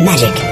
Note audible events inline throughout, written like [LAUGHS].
Magic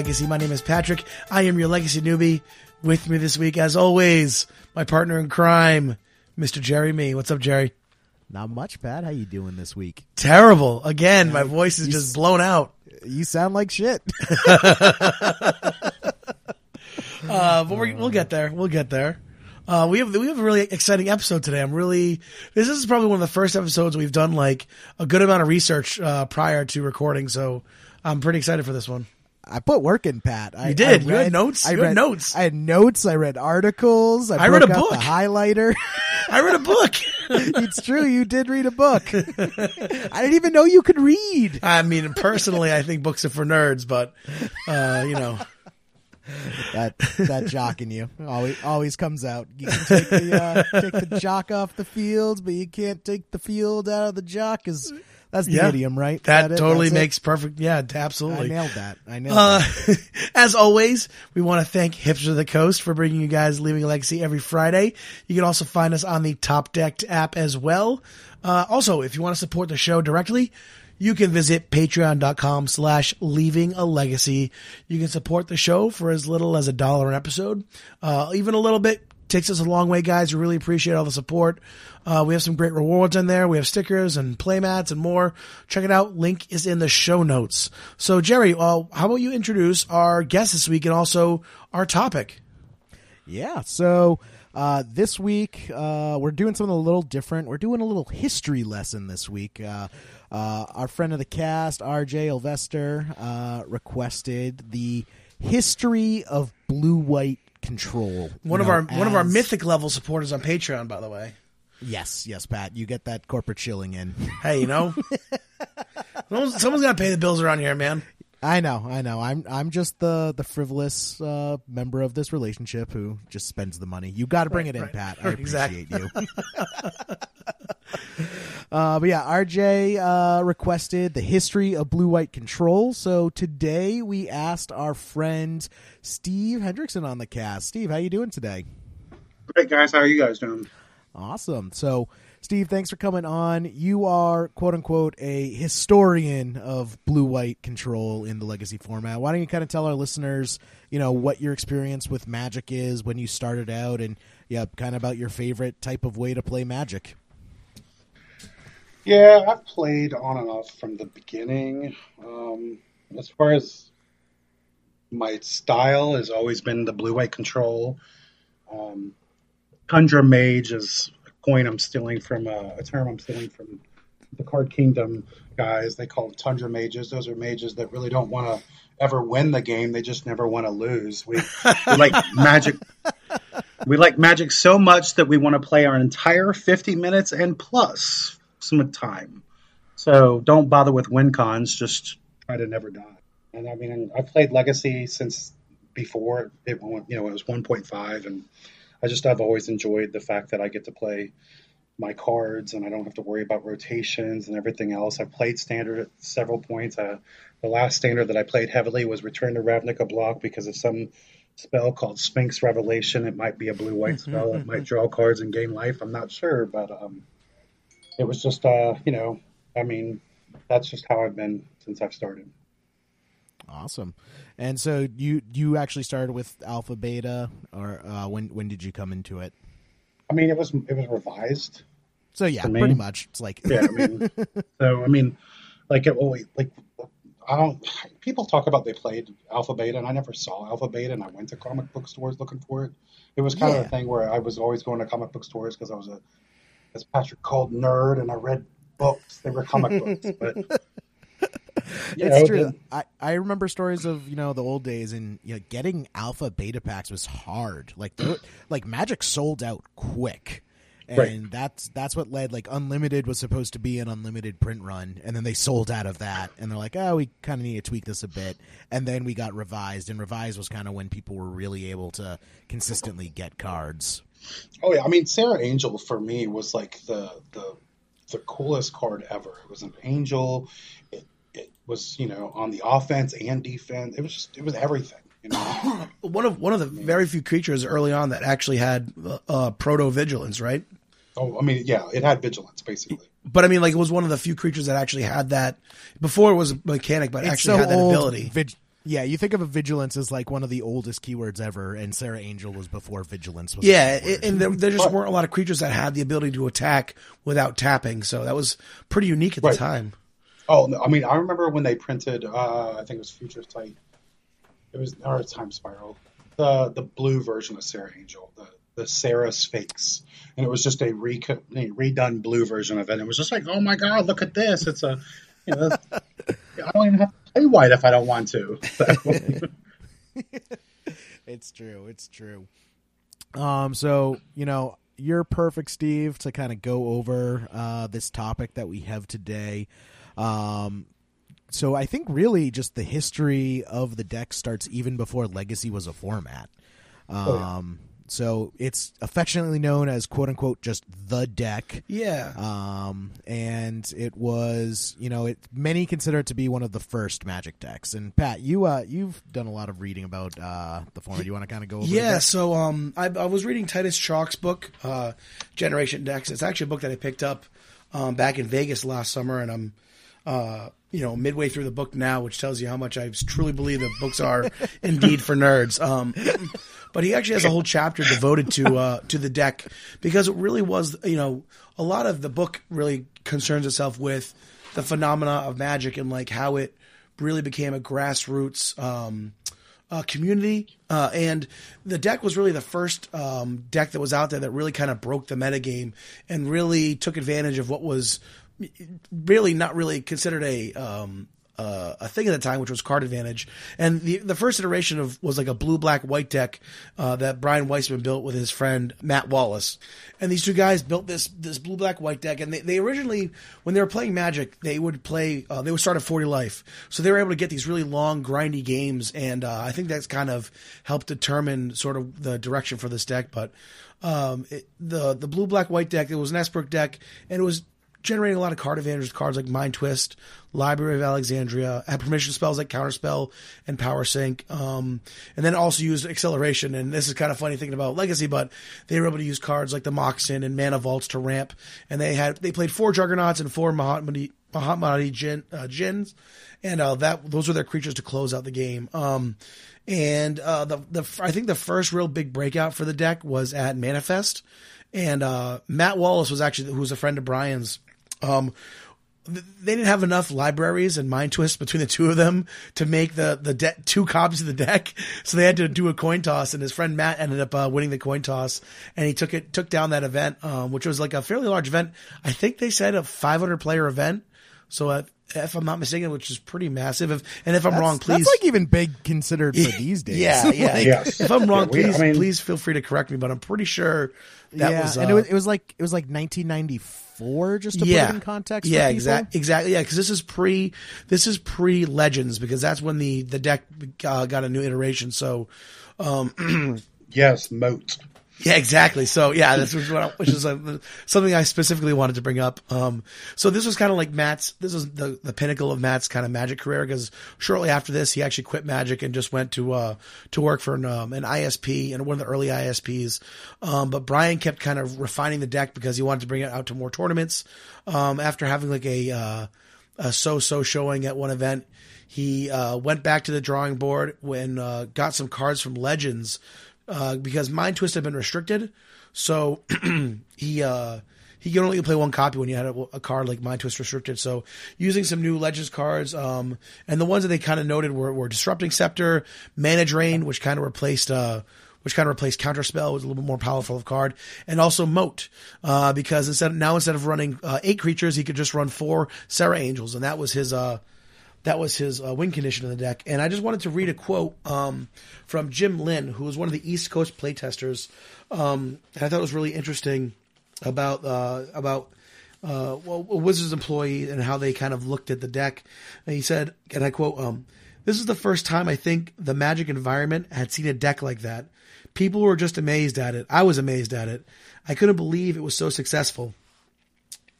Legacy. My name is Patrick. I am your legacy newbie. With me this week, as always, my partner in crime, Mr. Jerry Me. What's up, Jerry? Not much, Pat. How you doing this week? Terrible. Again, my voice is you just blown out. You sound like shit. [LAUGHS] Uh, but we're, we'll get there. We'll get there. Uh, we have we have a really exciting episode today. I'm really this is probably one of the first episodes we've done like a good amount of research uh, prior to recording. So I'm pretty excited for this one. I put work in, Pat. I, You did. I You had notes? I You had read notes. I had notes. I read articles. I, I read a book. The highlighter. [LAUGHS] I read a book. [LAUGHS] it's true. You did read a book. [LAUGHS] I didn't even know you could read. I mean, personally, I think books are for nerds, but uh, you know, That that jock in you always always comes out. You can take the uh, take the jock off the field, but you can't take the field out of the jock. Is that's the Yeah. idiom, right? that it? totally it? makes perfect. Yeah, absolutely. I nailed that. I nailed Uh, that. [LAUGHS] as always, we want to thank Hipster of the Coast for bringing you guys Leaving a Legacy every Friday. You can also find us on the Top Decked app as well. Uh, also, if you want to support the show directly, you can visit patreon.com slash leaving a legacy. You can support the show for as little as a dollar an episode. Uh, even a little bit takes us a long way, guys. We really appreciate all the support. Uh, we have some great rewards in there. We have stickers and playmats and more. Check it out. Link is in the show notes. So, Jerry, uh, how about you introduce our guest this week and also our topic? Yeah. So uh, this week uh, we're doing something a little different. We're doing a little history lesson this week. Uh, uh, our friend of the cast, R.J. Elvester, uh, requested the history of blue-white control. One of know, our one of our mythic level supporters on Patreon, by the way. Yes, yes, Pat. You get that corporate shilling in. Hey, you know, [LAUGHS] someone's, someone's got to pay the bills around here, man. I know, I know. I'm I'm just the the frivolous uh, member of this relationship who just spends the money. You got to bring it in, right. Pat. [LAUGHS] I Exactly. appreciate you. [LAUGHS] [LAUGHS] uh, but yeah, RJ uh, requested the history of blue white control. So today we asked our friend Steve Hendrickson on the cast. Steve, how you doing today? Great guys, how are you guys doing? Awesome. So, Steve, thanks for coming on. You are, quote unquote, a historian of blue white control in the legacy format. Why don't you kind of tell our listeners, you know, what your experience with magic is when you started out and, yeah, kind of about your favorite type of way to play magic? Yeah, I've played on and off from the beginning. Um, as far as my style has always been the blue white control. Um, Tundra Mage is coin I'm stealing from uh, a term I'm stealing from the Card Kingdom guys. They call them Tundra Mages. Those are mages that really don't want to ever win the game. They just never want to lose. We, we like [LAUGHS] magic. We like magic so much that we want to play our entire 50 minutes and plus some time. So don't bother with win cons. Just try to never die. And I mean, I played Legacy since before it went, you know, it was 1.5 and I just I've always enjoyed the fact that I get to play my cards and I don't have to worry about rotations and everything else. I've played standard at several points. Uh, the last standard that I played heavily was Return to Ravnica block because of some spell called Sphinx Revelation. It might be a blue white spell. It might draw cards and gain life. I'm not sure, but um, it was just uh, you know, I mean, that's just how I've been since I've started. Awesome. And so you you actually started with alpha beta or uh, when when did you come into it? I mean, it was it was revised. So yeah, pretty much. It's like Yeah, I mean, [LAUGHS] so I mean, like it well, like I don't. People talk about they played Alpha Beta, and I never saw Alpha Beta, and I went to comic book stores looking for it. It was kind Yeah. of a thing where I was always going to comic book stores because I was a, as Patrick called, nerd, and I read books. They were comic books, but [LAUGHS] it's true. I, I remember stories of you know the old days, and you know, getting alpha beta packs was hard. Like were- [CLEARS THROAT] like Magic sold out quick, and Right. that's that's what led like Unlimited was supposed to be an unlimited print run, and then they sold out of that, and they're like, oh, we kind of need to tweak this a bit, and then we got revised, and revised was kind of when people were really able to consistently get cards. Oh yeah, I mean Serra Angel for me was like the the the coolest card ever. It was an angel. It was you know on the offense and defense. It was just it was everything. You know. [COUGHS] One of one of the very few creatures early on that actually had uh, proto vigilance, right? oh, I mean yeah, it had vigilance basically. But I mean, like it was one of the few creatures that actually had that before it was a mechanic, but It's actually so had that old. ability. Vig- yeah, you think of a vigilance as like one of the oldest keywords ever, and Serra Angel was before vigilance was. Yeah, keyword. and there, there just But- weren't a lot of creatures that had the ability to attack without tapping, so that was pretty unique at the time. Oh no, I mean I remember when they printed. Uh, I think it was Future Sight. It was or Time Spiral. The the blue version of Serra Angel. The the Serra Sphinx. And it was just a, re- a redone blue version of it. It was just like, oh my god, look at this! It's a, you know, [LAUGHS] I don't even have to play white if I don't want to. [LAUGHS] It's true. It's true. Um, so you know, you're perfect, Steve, to kind of go over uh, this topic that we have today. Um, so I think really just the history of the deck starts even before Legacy was a format. Um, yeah. so it's affectionately known as "quote unquote" just the deck. Yeah, Um, and it was, you know, it many consider it to be one of the first Magic decks. And Pat, you uh, you've done a lot of reading about uh, the format. You want to kind of go over? yeah. So um, I, I was reading Titus Chalk's book, uh, Generation Decks. It's actually a book that I picked up um, back in Vegas last summer, and I'm uh, you know midway through the book now, which tells you how much I truly believe that books are [LAUGHS] indeed for nerds. Um, but he actually has a whole chapter devoted to uh, to the deck because it really was you know a lot of the book really concerns itself with the phenomena of magic and like how it really became a grassroots um, uh, community. Uh, and the deck was really the first um, deck that was out there that really kind of broke the metagame and really took advantage of what was really not really considered a um, uh, a thing at the time, which was card advantage. And the the first iteration of was like a blue black white deck uh, that Brian Weissman built with his friend Matt Wallace. And these two guys built this this blue black white deck. And they, they originally, when they were playing Magic, they would play uh, they would start at forty life, so they were able to get these really long grindy games. And uh, I think that's kind of helped determine sort of the direction for this deck. But um, it, the the blue black white deck, it was an Esper deck, and it was generating a lot of card advantage with cards like Mind Twist, Library of Alexandria, had permission spells like Counterspell and Power Sink, um, and then also used Acceleration. And this is kind of funny thinking about Legacy, but they were able to use cards like the Moxen and Mana Vaults to ramp. And they had they played four Juggernauts and four Mahamoti, Mahamoti Djinn, uh, Djinns, and uh, that those were their creatures to close out the game. Um, and uh, the the I think the first real big breakout for the deck was at Manifest, and uh, Matt Wallace was actually who was a friend of Brian's. Um, they didn't have enough libraries and mind twists between the two of them to make the the de- two copies of the deck, [LAUGHS] so they had to do a coin toss. And his friend Matt ended up uh, winning the coin toss, and he took it took down that event, um, which was like a fairly large event. I think they said a 500 player event. So uh, if I'm not mistaken, which is pretty massive. If, and if I'm That's- wrong, please That's like even big considered for [LAUGHS] these days. yeah, [LAUGHS] yeah. Like, Yes. If I'm wrong, Yeah, we- please I mean- please feel free to correct me. But I'm pretty sure that yeah, was uh, and it was, it was like it was like 1994, just to yeah, put it in context. Yeah, exactly, exactly. Yeah, because this is pre this is pre Legends because that's when the the deck uh, got a new iteration. So [CLEARS THROAT] yes, moat. Yeah, exactly. So yeah, this was what I, which is uh something I specifically wanted to bring up. Um, so this was kind of like Matt's. This was the the pinnacle of Matt's kind of Magic career because shortly after this, he actually quit Magic and just went to uh to work for an, um, an ISP and one of the early ISPs. Um, but Brian kept kind of refining the deck because he wanted to bring it out to more tournaments. Um, after having like a uh, a so-so showing at one event. He uh, went back to the drawing board when uh, got some cards from Legends uh, because Mind Twist had been restricted. So [CLEARS THROAT] he uh, he could only play one copy when you had a, a card like Mind Twist restricted. So using some new Legends cards, um, and the ones that they kind of noted were, were Disrupting Scepter, Mana Drain, which kind of replaced. Uh, which kind of replaced Counterspell, was a little bit more powerful of card, and also Moat, uh, because instead now instead of running uh, eight creatures, he could just run four Serra Angels, and that was his uh, that was his uh, win condition in the deck. And I just wanted to read a quote um, from Jim Lin, who was one of the East Coast playtesters. Um, and I thought it was really interesting about uh, about uh, well, a Wizards employee and how they kind of looked at the deck. And he said, and I quote, um, "This is the first time I think the Magic environment had seen a deck like that. People were just amazed at it. I was amazed at it. I couldn't believe it was so successful."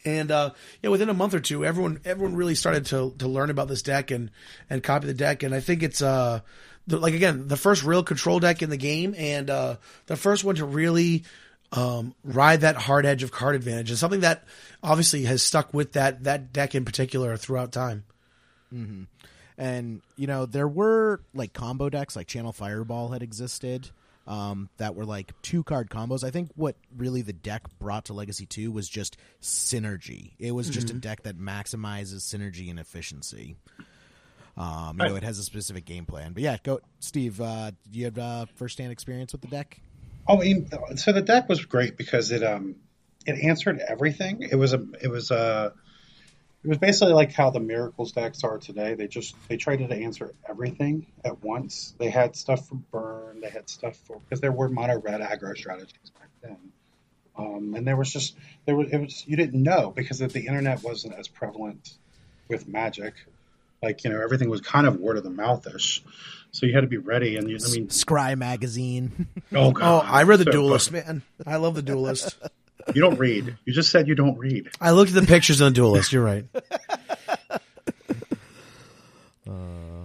And uh, within a month or two, everyone everyone really started to to learn about this deck and and copy the deck. And I think it's uh, the, like again the first real control deck in the game, and uh, the first one to really um, ride that hard edge of card advantage, and something that obviously has stuck with that that deck in particular throughout time. And you know, there were like combo decks, like Channel Fireball had existed, um, that were like two card combos. I think what really the deck brought to Legacy Two was just synergy. It was just a deck that maximizes synergy and efficiency. Um, you know, it has a specific game plan. But yeah, go, Steve. Uh, do you have uh, first-hand experience with the deck? Oh, I mean, so the deck was great because it um it answered everything. It was a it was a it was basically like how the miracles decks are today. They just they tried to answer everything at once. They had stuff for burn. They had stuff for because there were mono red aggro strategies back then. Um, and there was just there was it was you didn't know because the internet wasn't as prevalent with Magic. Like you know everything was kind of word of the mouthish, so you had to be ready. And you, I mean, Scrye magazine. oh God. [LAUGHS] Oh, I read the so Duelist, man. I love the Duelist. [LAUGHS] You don't read. You just said you don't read. I looked at the pictures on the Duelist. You're right. [LAUGHS]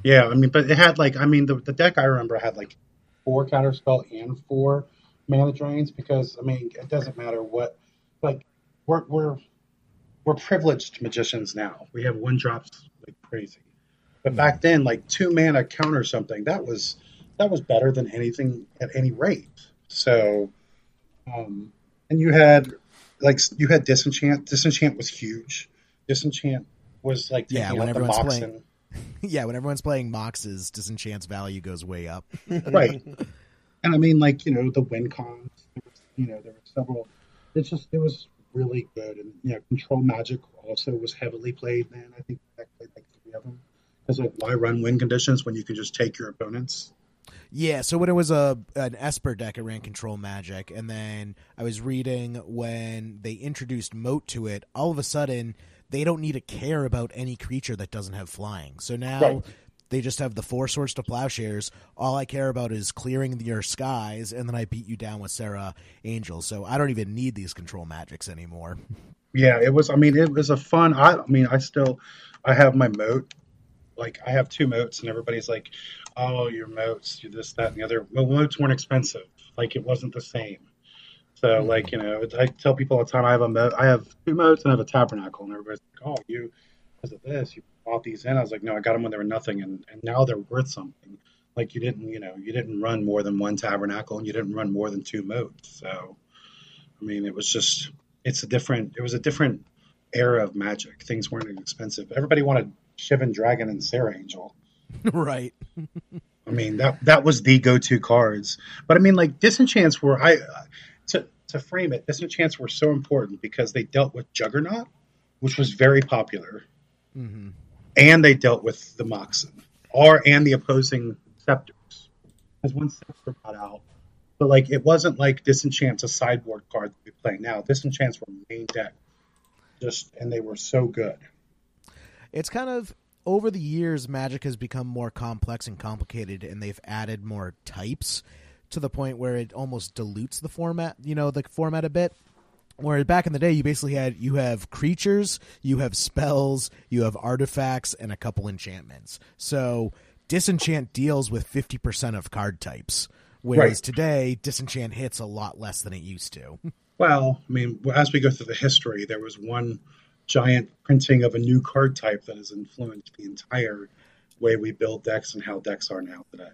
Yeah, I mean, but it had like, I mean, the, the deck I remember had like four counterspell and four mana drains because I mean, it doesn't matter what, like, we're we're we're privileged magicians now. We have one drops like crazy, but back then, like two mana counter something that was that was better than anything at any rate. So, um, and you had like you had disenchant. Disenchant was huge. Disenchant was like Yeah, when out the everyone's playing- and [LAUGHS] yeah, when everyone's playing Moxes, Disenchant's value goes way up. [LAUGHS] right. And I mean, like you know, the win cons. You know, there were several. It's just it was really good, and you know, control magic also was heavily played. Then I think I played like three of them. Because like, why run win conditions when you can just take your opponents? Yeah, so when it was a an Esper deck, it ran control magic, and then I was reading when they introduced Moat to it. All of a sudden, they don't need to care about any creature that doesn't have flying. So now Right. they just have the four swords to plowshares. All I care about is clearing your skies, and then I beat you down with Serra Angel. So I don't even need these control magics anymore. Yeah, it was. I mean, it was a fun. I, I mean, I still, I have my moat. Like I have two moats, and everybody's like, "Oh, your moats, you this, that, and the other." Well, moats weren't expensive. Like it wasn't the same. So, hmm. like you know, I tell people all the time, I have a moat. I have two moats and I have a tabernacle, and everybody's like, "Oh, you, because of this, you bought these in." I was like, "No, I got them when they were nothing, and and now they're worth something." Like you didn't, you know, you didn't run more than one tabernacle, and you didn't run more than two moats. So, I mean, it was just it's a different it was a different era of magic things weren't expensive everybody wanted shivan dragon and serra angel. [LAUGHS] Right. i mean that that was the go-to cards. But i mean like disenchants were i to to frame it disenchants were so important because they dealt with juggernaut which was very popular. Mm-hmm. and they dealt with the moxen or and the opposing scepters. Because one scepter got out. But like it wasn't like disenchant's a sideboard card that we play now. Disenchants were main deck. Just and they were so good It's kind of over the years, Magic has become more complex and complicated, and they've added more types to the point where it almost dilutes the format. You know, the format a bit. Where back in the day, you basically had you have creatures, you have spells, you have artifacts, and a couple enchantments. So disenchant deals with fifty percent of card types, whereas Right. today disenchant hits a lot less than it used to. [LAUGHS] well i mean as we go through the history there was one giant printing of a new card type that has influenced the entire way we build decks and how decks are now today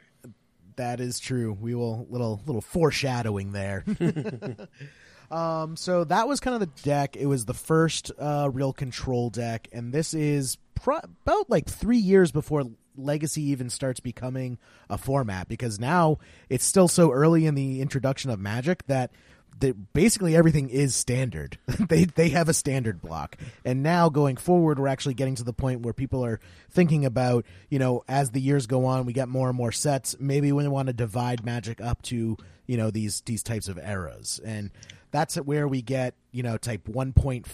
That is true. We will little little foreshadowing there. [LAUGHS] um, so that was kind of the deck. It was the first uh, real control deck, and this is pro- about like three years before Legacy even starts becoming a format. Because now it's still so early in the introduction of Magic that. Basically everything is standard. [LAUGHS] they they have a standard block, and now going forward, we're actually getting to the point where people are thinking about you know as the years go on, we get more and more sets. Maybe we want to divide Magic up to you know these these types of eras, and that's where we get you know Type 1.5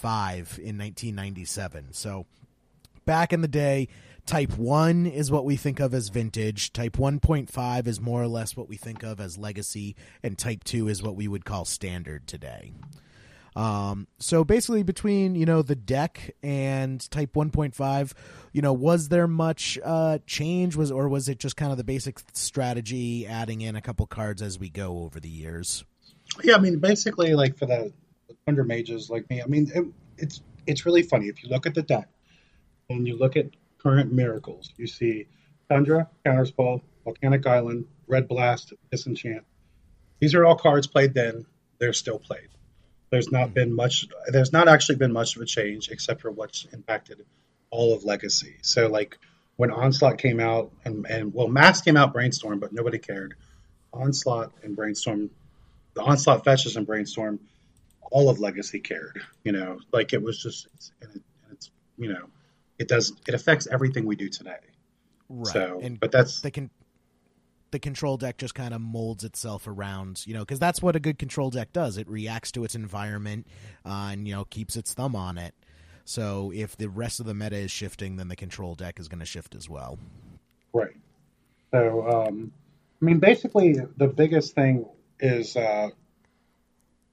in 1997. So back in the day, Type 1 is what we think of as vintage. Type 1.5 is more or less what we think of as legacy. And Type 2 is what we would call standard today. Um, so basically, between you know the deck and Type 1.5, you know, was there much uh, change? Was or was it just kind of the basic strategy, adding in a couple cards as we go over the years? Yeah, I mean, basically, like for the under mages like me, I mean, it, it's it's really funny if you look at the deck and you look at current miracles. You see Tundra, Counterspell, Volcanic Island, Red Blast, Disenchant. These are all cards played then. They're still played. There's not been much. There's not actually been much of a change except for what's impacted all of Legacy. So like when Onslaught came out and and well, Mass came out Brainstorm, but nobody cared. Onslaught and Brainstorm, the Onslaught fetches and Brainstorm, all of Legacy cared. You know, like it was just it's, it's you know, it does it affects everything we do today. Right. So, and but that's the can the control deck just kind of molds itself around, you know, because that's what a good control deck does. It reacts to its environment uh, and you know keeps its thumb on it. So if the rest of the meta is shifting, then the control deck is going to shift as well. Right. So, um, I mean, basically, the biggest thing is uh,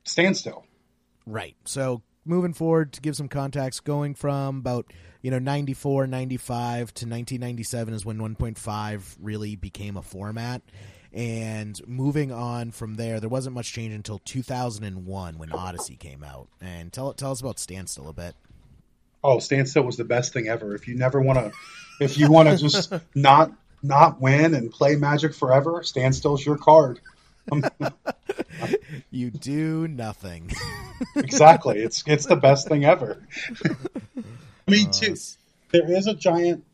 standstill. Right. So moving forward to give some context, going from about you know 94, 95 to 1997 is when 1.5 really became a format. And moving on from there, there wasn't much change until 2001 when Odyssey came out. And tell tell us about Standstill a bit. Oh, standstill was the best thing ever. If you never want to, if you want to just [LAUGHS] not not win and play Magic forever, standstill's your card. [LAUGHS] you do nothing. exactly. It's it's the best thing ever. [LAUGHS] Me too. There is a giant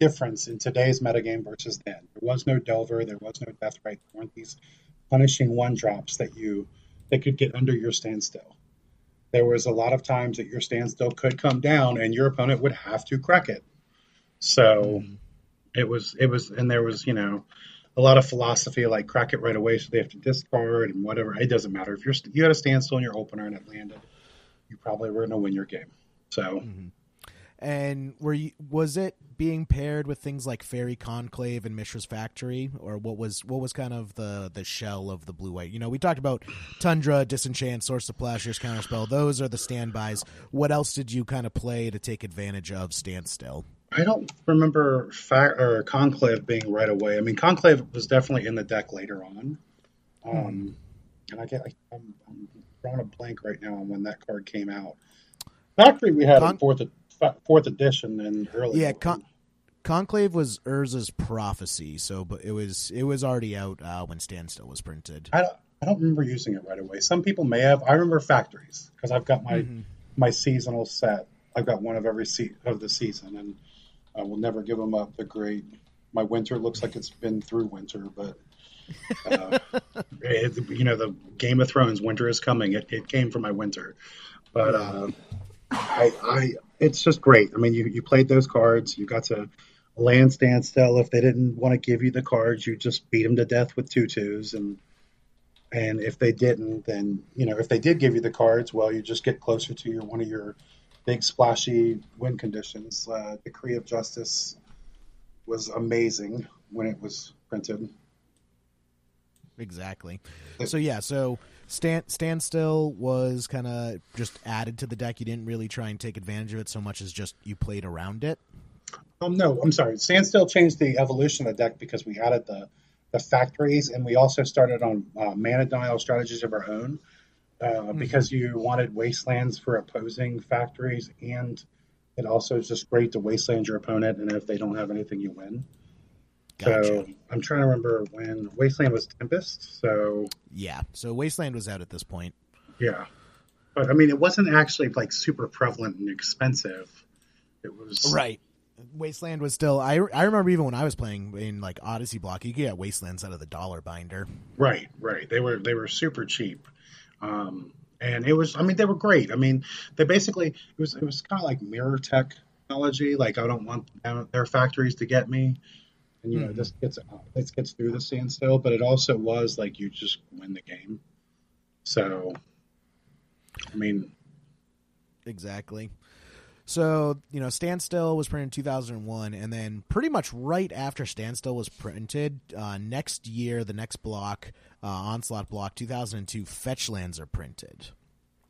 difference in today's metagame versus then. There was no Delver, there was no Deathrite, there weren't these punishing one drops that you that could get under your standstill. There was a lot of times that your standstill could come down and your opponent would have to crack it. So mm. it was it was and there was, you know, a lot of philosophy like crack it right away so they have to discard and whatever. It doesn't matter. If you're you had a standstill in your opener and it landed, you probably were going to win your game. So mm-hmm. And were you was it being paired with things like Faerie Conclave and Mishra's Factory, or what was what was kind of the the shell of the blue white? You know, we talked about Tundra, Disenchant, Swords to Plowshares, Counterspell. Those are the standbys. What else did you kind of play to take advantage of Standstill? I don't remember fa- or Conclave being right away. I mean, Conclave was definitely in the deck later on. Um, hmm. And I get, I, am drawing a blank right now on when that card came out. Factory we had Con- fourth fourth edition and early. Yeah, Con- Conclave was Urza's prophecy, so but it was it was already out uh, when Standstill was printed. I don't, I don't remember using it right away. Some people may have. I remember factories because I've got my mm-hmm. my seasonal set. I've got one of every se- of the season, and I will never give them up. The great. My winter looks like it's been through winter, but uh, [LAUGHS] it, you know the Game of Thrones winter is coming. It, it came for my winter, but uh, I, I it's just great. I mean, you you played those cards. You got to land standstill. If they didn't want to give you the cards, you just beat them to death with two twos, and and if they didn't, then you know if they did give you the cards, well, you just get closer to your one of your big splashy win conditions. Uh, Decree of Justice was amazing when it was printed. Exactly. So yeah, so stand standstill was kind of just added to the deck. You didn't really try and take advantage of it so much as just you played around it. Um, no, I'm sorry. Standstill changed the evolution of the deck because we added the the factories, and we also started on uh, mana denial strategies of our own uh, mm-hmm. because you wanted wastelands for opposing factories, and it also is just great to wasteland your opponent, and if they don't have anything, you win. Gotcha. So I'm trying to remember when Wasteland was Tempest. So yeah, so Wasteland was out at this point. Yeah, but I mean, it wasn't actually like super prevalent and expensive. It was right. Wasteland was still. I I remember even when I was playing in like Odyssey block, you could get Wastelands out of the dollar binder. Right, right. They were they were super cheap. Um, and it was. I mean, they were great. I mean, they basically it was it was kind of like mirror technology. Like I don't want their factories to get me and you know mm-hmm. this gets this gets through the standstill, but it also was like you just win the game. So I mean, exactly. So, you know, Standstill was printed in 2001, and then pretty much right after Standstill was printed, uh, next year, the next block, uh, Onslaught block, 2002, Fetchlands are printed.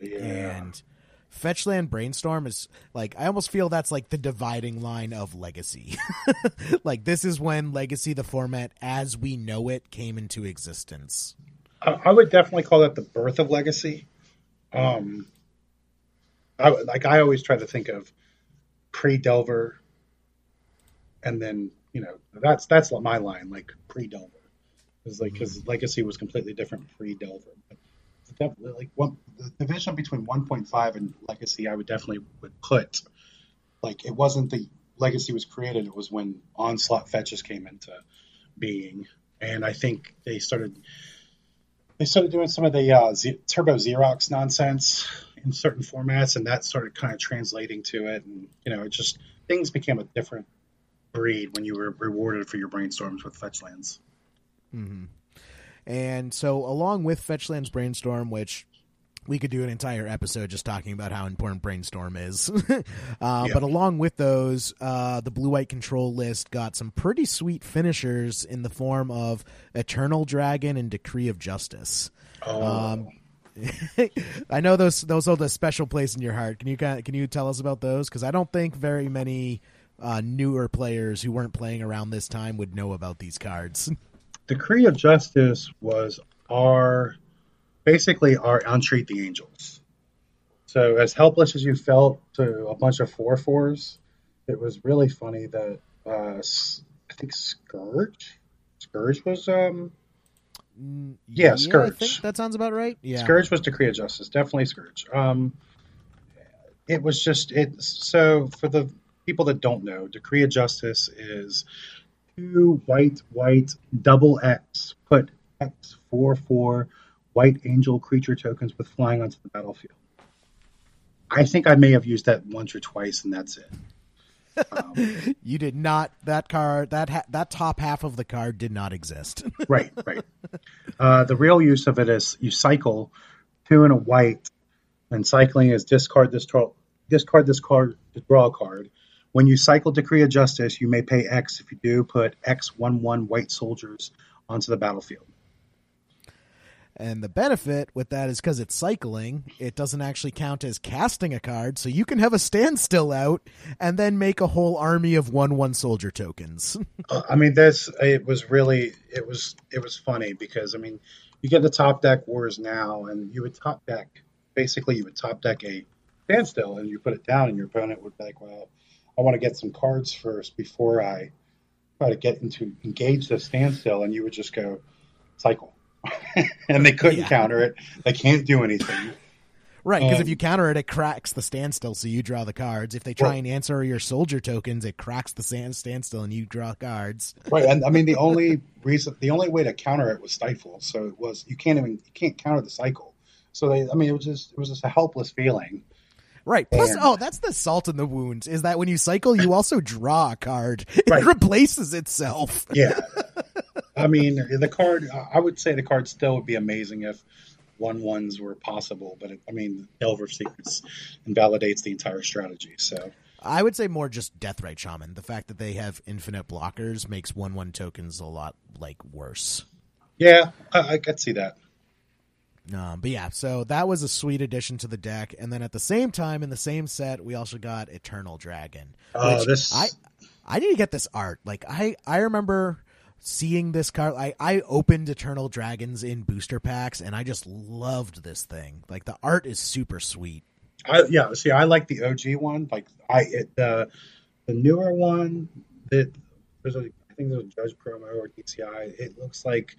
yeah. And Fetchland Brainstorm is like, I almost feel that's like the dividing line of Legacy. [LAUGHS] like, this is when Legacy, the format as we know it, came into existence. I, would definitely call that the birth of legacy. Um, I like I always try to think of pre Delver, and then you know that's that's my line like pre Delver, is like because legacy was completely different pre Delver. Definitely like one the division between 1.5 and legacy, I would definitely would put like it wasn't the legacy was created; it was when onslaught fetches came into being, and I think they started they started doing some of the uh, Z- turbo xerox nonsense in certain formats and that started kind of translating to it. And you know it just things became a different breed when you were rewarded for your brainstorms with fetchlands And so, along with Fetchlands Brainstorm, which we could do an entire episode just talking about how important Brainstorm is. [LAUGHS] uh, Yeah. But along with those, uh, the blue white control list got some pretty sweet finishers in the form of Eternal Dragon and Decree of Justice. oh Um, [LAUGHS] I know those those hold a special place in your heart. Can you can you tell us about those? Because I don't think very many uh, newer players who weren't playing around this time would know about these cards. [LAUGHS] decree of justice was our basically our entreat the angels so as helpless as you felt to a bunch of four fours it was really funny that uh, i think scourge scourge was um Yeah, I Scourge. think that sounds about right. Yeah. Scourge was Decree of Justice, definitely Scourge. Um, it was just it. So for the people that don't know, Decree of Justice is two white white double X put X four four white angel creature tokens with flying onto the battlefield. I think I may have used that once or twice, and that's it. [LAUGHS] Um, You did not that card that ha- that top half of the card did not exist. [LAUGHS] right, right. Uh, the real use of it is you cycle two and a white, and cycling is discard this discard this card to draw a card. When you cycle Decree of Justice, you may pay X. If you do, put X one one white soldiers onto the battlefield. and the benefit with that is because it's cycling, it doesn't actually count as casting a card, so you can have a standstill out and then make a whole army of one one soldier tokens. [LAUGHS] I mean, this it was really it was it was funny because I mean, you get the top deck wars now, and you would top deck basically you would top deck a standstill, and you put it down, and your opponent would be like, "Well, I want to get some cards first before I try to get into engage the standstill," and you would just go cycle, [LAUGHS] and they couldn't Yeah. counter it. They can't do anything. right, because if you counter it, it cracks the standstill, so you draw the cards. If they try Well- and answer your soldier tokens, it cracks the sand standstill and you draw cards. Right, and I mean the only reason, the only way to counter it was stifle. So it was you can't even you can't counter the cycle. So they, I mean, it was just it was just a helpless feeling. Right. Plus, And- oh, that's the salt in the wounds. Is that when you cycle, you also draw a card. [LAUGHS] It Right. replaces itself. Yeah, [LAUGHS] I mean the card. I would say the card still would be amazing if one ones were possible, but it, I mean Delver Secrets invalidates the entire strategy. So I would say more just Deathrite Shaman. The fact that they have infinite blockers makes one one tokens a lot like worse. yeah, I, I could see that. Um, but yeah, so that was a sweet addition to the deck, and then at the same time in the same set, we also got Eternal Dragon. Oh, this- I I need to get this art. Like I I remember seeing this card. I I opened Eternal Dragons in booster packs, and I just loved this thing. Like the art is super sweet. I, yeah, see, I like the OG one. Like I, it, the the newer one that there's a, I think there's a Judge promo or DCI. It looks like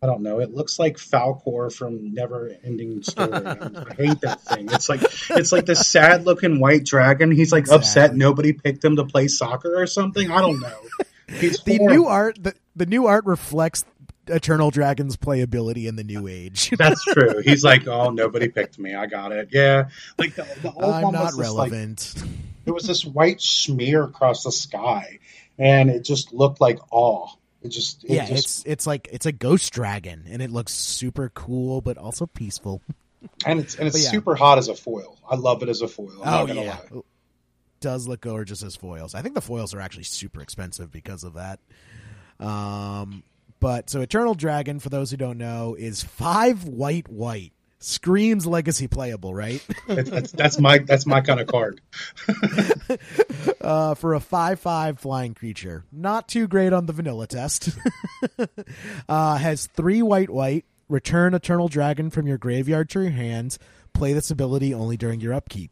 I don't know. It looks like Falkor from Never Ending Story. [LAUGHS] I hate that thing. It's like it's like this sad looking white dragon. He's like upset nobody picked him to play soccer or something. I don't know. He's The horrible. new art the, the new art reflects Eternal Dragon's playability in the new age. [LAUGHS] That's [LAUGHS] true. He's like, oh, nobody picked me. I got it. Yeah, like the, the old I'm one not was this, like, relevant. It was this white smear across the sky, and it just looked like awe. It just, it yeah, just, it's it's like it's a ghost dragon, and it looks super cool, but also peaceful. [LAUGHS] And it's and it's yeah. super hot as a foil. I love it as a foil. I'm oh not gonna yeah, lie. does look gorgeous as foils. I think the foils are actually super expensive because of that. Um, but so Eternal Dragon, for those who don't know, is five white white. Screams legacy playable, right? That's, [LAUGHS] that's, that's my that's my kind of card. [LAUGHS] uh, for a five five flying creature, not too great on the vanilla test. [LAUGHS] uh, has three white white. Return Eternal Dragon from your graveyard to your hand. Play this ability only during your upkeep.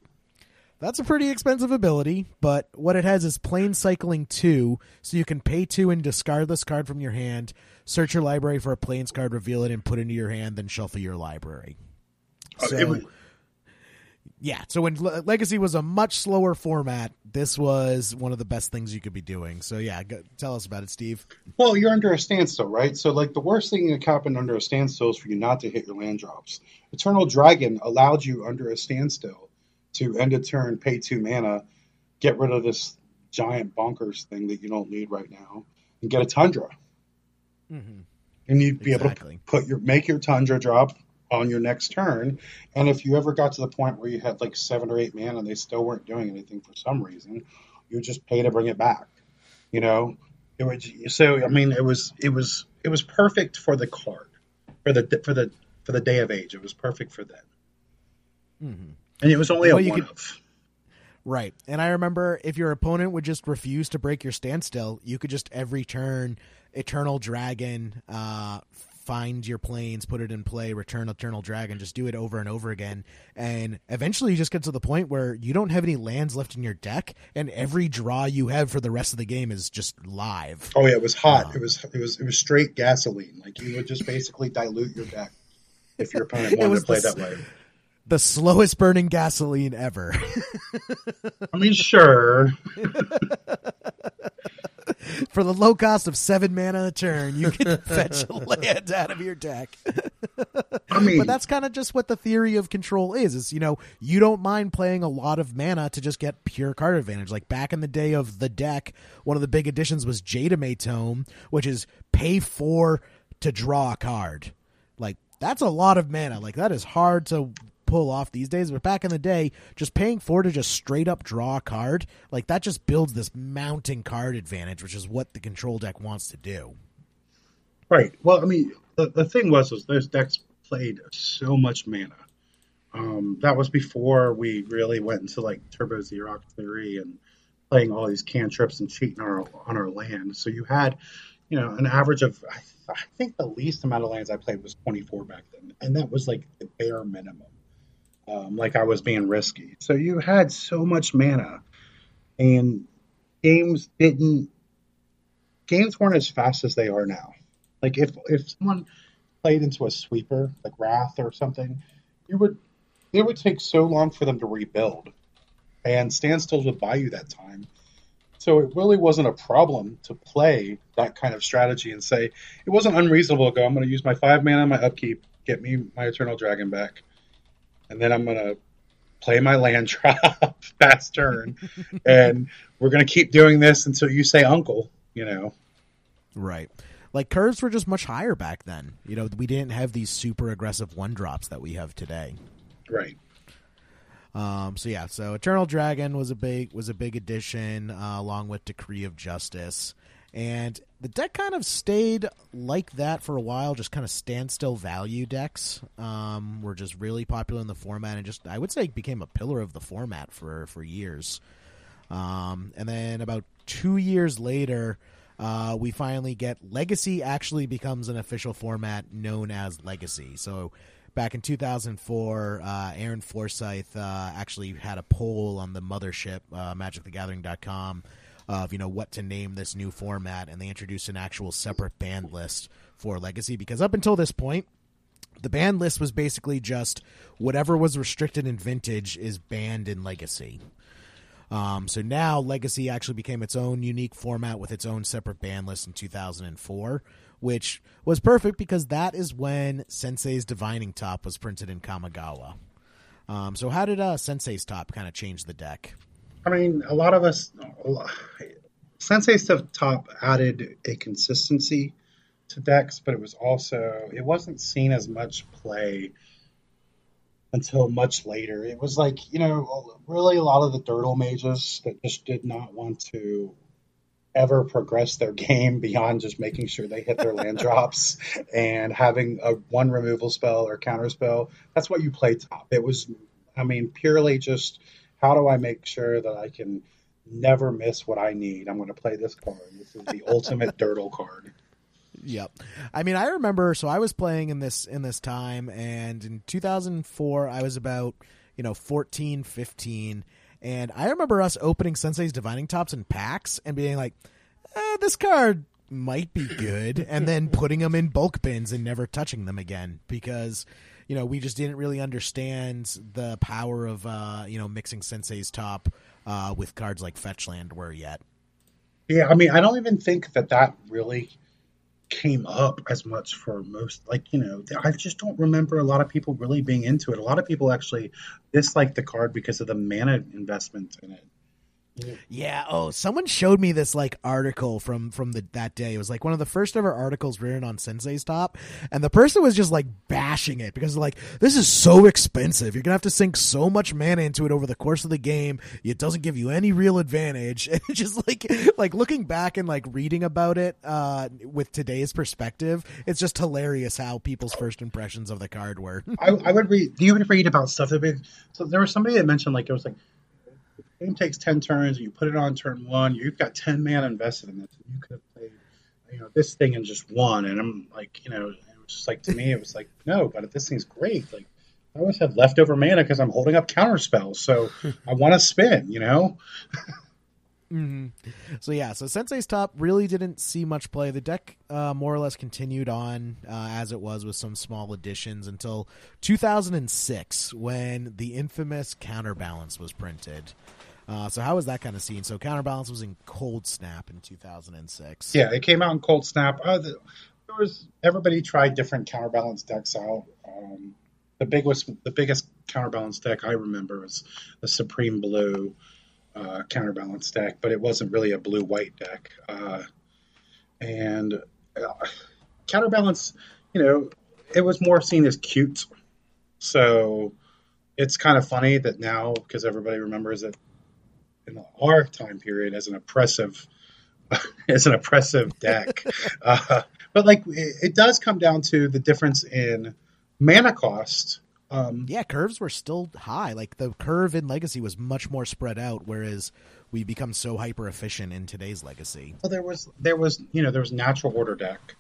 That's a pretty expensive ability, but what it has is plane cycling two, so you can pay two and discard this card from your hand, search your library for a plains card, reveal it, and put it into your hand, then shuffle your library. Uh, So, would- yeah, so when Le- Legacy was a much slower format, this was one of the best things you could be doing. So yeah, go, tell us about it, Steve. Well, you're under a standstill, right? So, like, the worst thing that can happen under a standstill is for you not to hit your land drops. Eternal Dragon allowed you under a standstill to end a turn, pay two mana, get rid of this giant bonkers thing that you don't need right now, and get a Tundra. Mm-hmm. And you'd be able to put your make your Tundra drop on your next turn. And if you ever got to the point where you had like seven or eight mana and they still weren't doing anything for some reason, you just pay to bring it back. You know, it was so. I mean, it was it was it was perfect for the card for the for the for the day of age. It was perfect for that, Mm-hmm. and it was only Well, a you one could- of. Right. And I remember if your opponent would just refuse to break your standstill, you could just every turn Eternal Dragon, uh, find your plains, put it in play, return Eternal Dragon, just do it over and over again. And eventually you just get to the point where you don't have any lands left in your deck, and every draw you have for the rest of the game is just live. Oh yeah, it was hot. Wow. It was it was it was straight gasoline. Like you would just basically dilute your deck if your opponent [LAUGHS] wanted was to play the- that way. The slowest burning gasoline ever. [LAUGHS] I mean, sure. [LAUGHS] For the low cost of seven mana a turn, you can [LAUGHS] fetch a land out of your deck. I mean, but that's kind of just what the theory of control is is you know you don't mind playing a lot of mana to just get pure card advantage. Like back in the day of the deck one of the big additions was Jayemdae Tome which is pay four to draw a card. Like that's a lot of mana. Like that is hard to pull off these days but back in the day just paying four to just straight up draw a card like that just builds this mounting card advantage which is what the control deck wants to do Right. Well, I mean, the, the thing was, was those decks played so much mana. Um, that was before we really went into like Turbo Xerox theory and playing all these cantrips and cheating our, on our land. So you had, you know, an average of, I, I think the least amount of lands I played was 24 back then. And that was like the bare minimum. Um, like I was being risky. So you had so much mana and games didn't, games weren't as fast as they are now. Like if if someone played into a sweeper like Wrath or something, you would it would take so long for them to rebuild, and standstills would buy you that time. So it really wasn't a problem to play that kind of strategy and say it wasn't unreasonable to go. I'm going to use my five mana my upkeep, get me my Eternal Dragon back, and then I'm going to play my land [LAUGHS] drop fast turn, [LAUGHS] and we're going to keep doing this until you say Uncle. You know. Right. Like curves were just much higher back then. You know, we didn't have these super aggressive one drops that we have today. Right. Um, so yeah, so Eternal Dragon was a big was a big addition uh, along with Decree of Justice, and the deck kind of stayed like that for a while. Just kind of standstill value decks um, were just really popular in the format, and just I would say became a pillar of the format for for years. Um, and then about two years later, uh, we finally get Legacy actually becomes an official format known as Legacy. So back in 2004, uh, Aaron Forsythe uh, actually had a poll on the mothership, uh, MagicTheGathering.com, of you know what to name this new format, and they introduced an actual separate banned list for Legacy because up until this point, the banned list was basically just whatever was restricted in Vintage is banned in Legacy. Um, so now Legacy actually became its own unique format with its own separate banned list in 2004, which was perfect because that is when Sensei's Divining Top was printed in Kamigawa. Um, so how did uh, Sensei's Top kind of change the deck? I mean, a lot of us, lot- Sensei Stuff Top added a consistency to decks, but it was also it wasn't seen as much play until much later. It was like, you know, really a lot of the Durdle mages that just did not want to ever progress their game [LAUGHS] beyond just making sure they hit their land [LAUGHS] drops and having a one removal spell or counter spell. That's what you play top. It was, I mean, purely just how do I make sure that I can never miss what I need? I'm going to play this card. This is the ultimate [LAUGHS] Durdle card. Yep. I mean, I remember. So I was playing in this in this time, and in 2004, I was about you know 14, 15, and I remember us opening Sensei's Divining Tops in packs and being like, eh, "This card might be good," and then putting them in bulk bins and never touching them again because you know we just didn't really understand the power of uh, you know mixing Sensei's Top uh, with cards like Fetchland were yet. Yeah, I mean, I don't even think that that really came up as much for most like you know i just don't remember a lot of people really being into it a lot of people actually dislike the card because of the mana investment in it yeah. Oh, someone showed me this like article from from the that day. It was like one of the first ever articles written on Sensei's Top, and the person was just like bashing it because like this is so expensive. You're gonna have to sink so much mana into it over the course of the game. It doesn't give you any real advantage. [LAUGHS] And just like like looking back and like reading about it uh, with today's perspective, it's just hilarious how people's first impressions of the card were. [LAUGHS] I, I would read. You would read about stuff that? So there was somebody that mentioned like it was like game takes 10 turns and you put it on turn one, you've got 10 mana invested in this. And you could have played, you know, this thing in just one. And I'm like, you know, it was just like, to me, it was like, no, but this thing's great. Like, I always have leftover mana because I'm holding up counter spells. So I [LAUGHS] want to spin, you know? Mm-hmm. So yeah, so Sensei's Top really didn't see much play. The deck uh, more or less continued on uh, as it was with some small additions until 2006 when the infamous Counterbalance was printed. Uh, so how was that kind of scene? So Counterbalance was in Coldsnap in 2006. Yeah, it came out in Coldsnap. Uh, the, there was everybody tried different Counterbalance decks out. Um, the biggest, the biggest Counterbalance deck I remember was the Supreme Blue uh, Counterbalance deck, but it wasn't really a blue-white deck. Uh, and uh, Counterbalance, you know, it was more seen as cute. So it's kind of funny that now, because everybody remembers it in our time period as an oppressive [LAUGHS] as an oppressive deck. [LAUGHS] uh, but like it, it, does come down to the difference in mana cost. Um, yeah, curves were still high. Like the curve in Legacy was much more spread out, whereas we become so hyper efficient in today's Legacy. Well, there was there was you know there was natural order deck.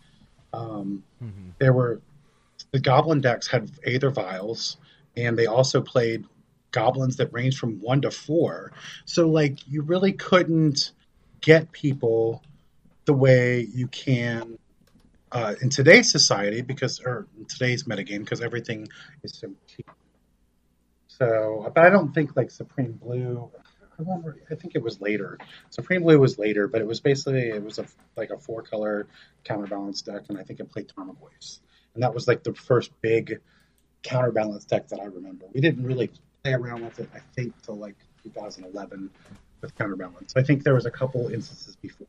Um, mm-hmm. There were the Goblin decks had Aether Vials, and they also played goblins that range from one to four. So like you really couldn't get people the way you can uh, in today's society because or in today's metagame because everything is so cheap. So, but I don't think like Supreme Blue. I remember. I think it was later. Supreme Blue was later, but it was basically it was a like a four color counterbalance deck, and I think it played Tarmogoyfs, and that was like the first big counterbalance deck that I remember. We didn't really play around with it, I think, till like 2011 with Counterbalance. I think there was a couple instances before.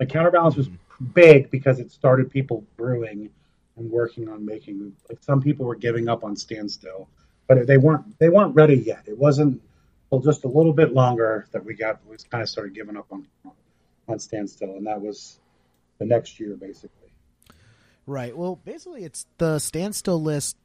Like Counterbalance was big because it started people brewing and working on making. Like some people were giving up on Standstill, but they weren't they weren't ready yet. It wasn't well just a little bit longer that we got we kind of started giving up on on Standstill, and that was the next year basically. Right. Well, basically, it's the standstill list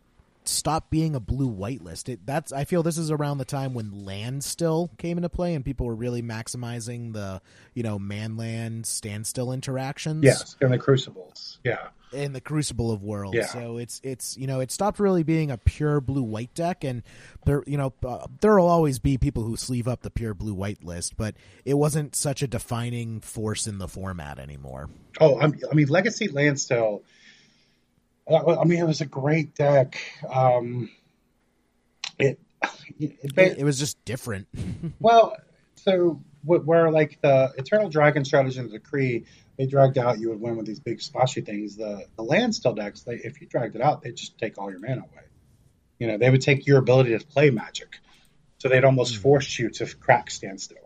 stop being a blue white list. It, that's I feel this is around the time when land still came into play and people were really maximizing the you know man land standstill interactions. Yes, and the crucibles. Yeah. In the crucible of worlds, yeah. so it's it's you know it stopped really being a pure blue white deck, and there you know uh, there will always be people who sleeve up the pure blue white list, but it wasn't such a defining force in the format anymore. Oh, I mean, Legacy land still I mean, it was a great deck. Um, it, it, it, it was just different. [LAUGHS] well, so where like the Eternal Dragon strategy and the Decree, they dragged out, you would win with these big splashy things. The the land still decks, they, if you dragged it out, they'd just take all your mana away. You know, they would take your ability to play Magic, so they'd almost mm. force you to crack standstill.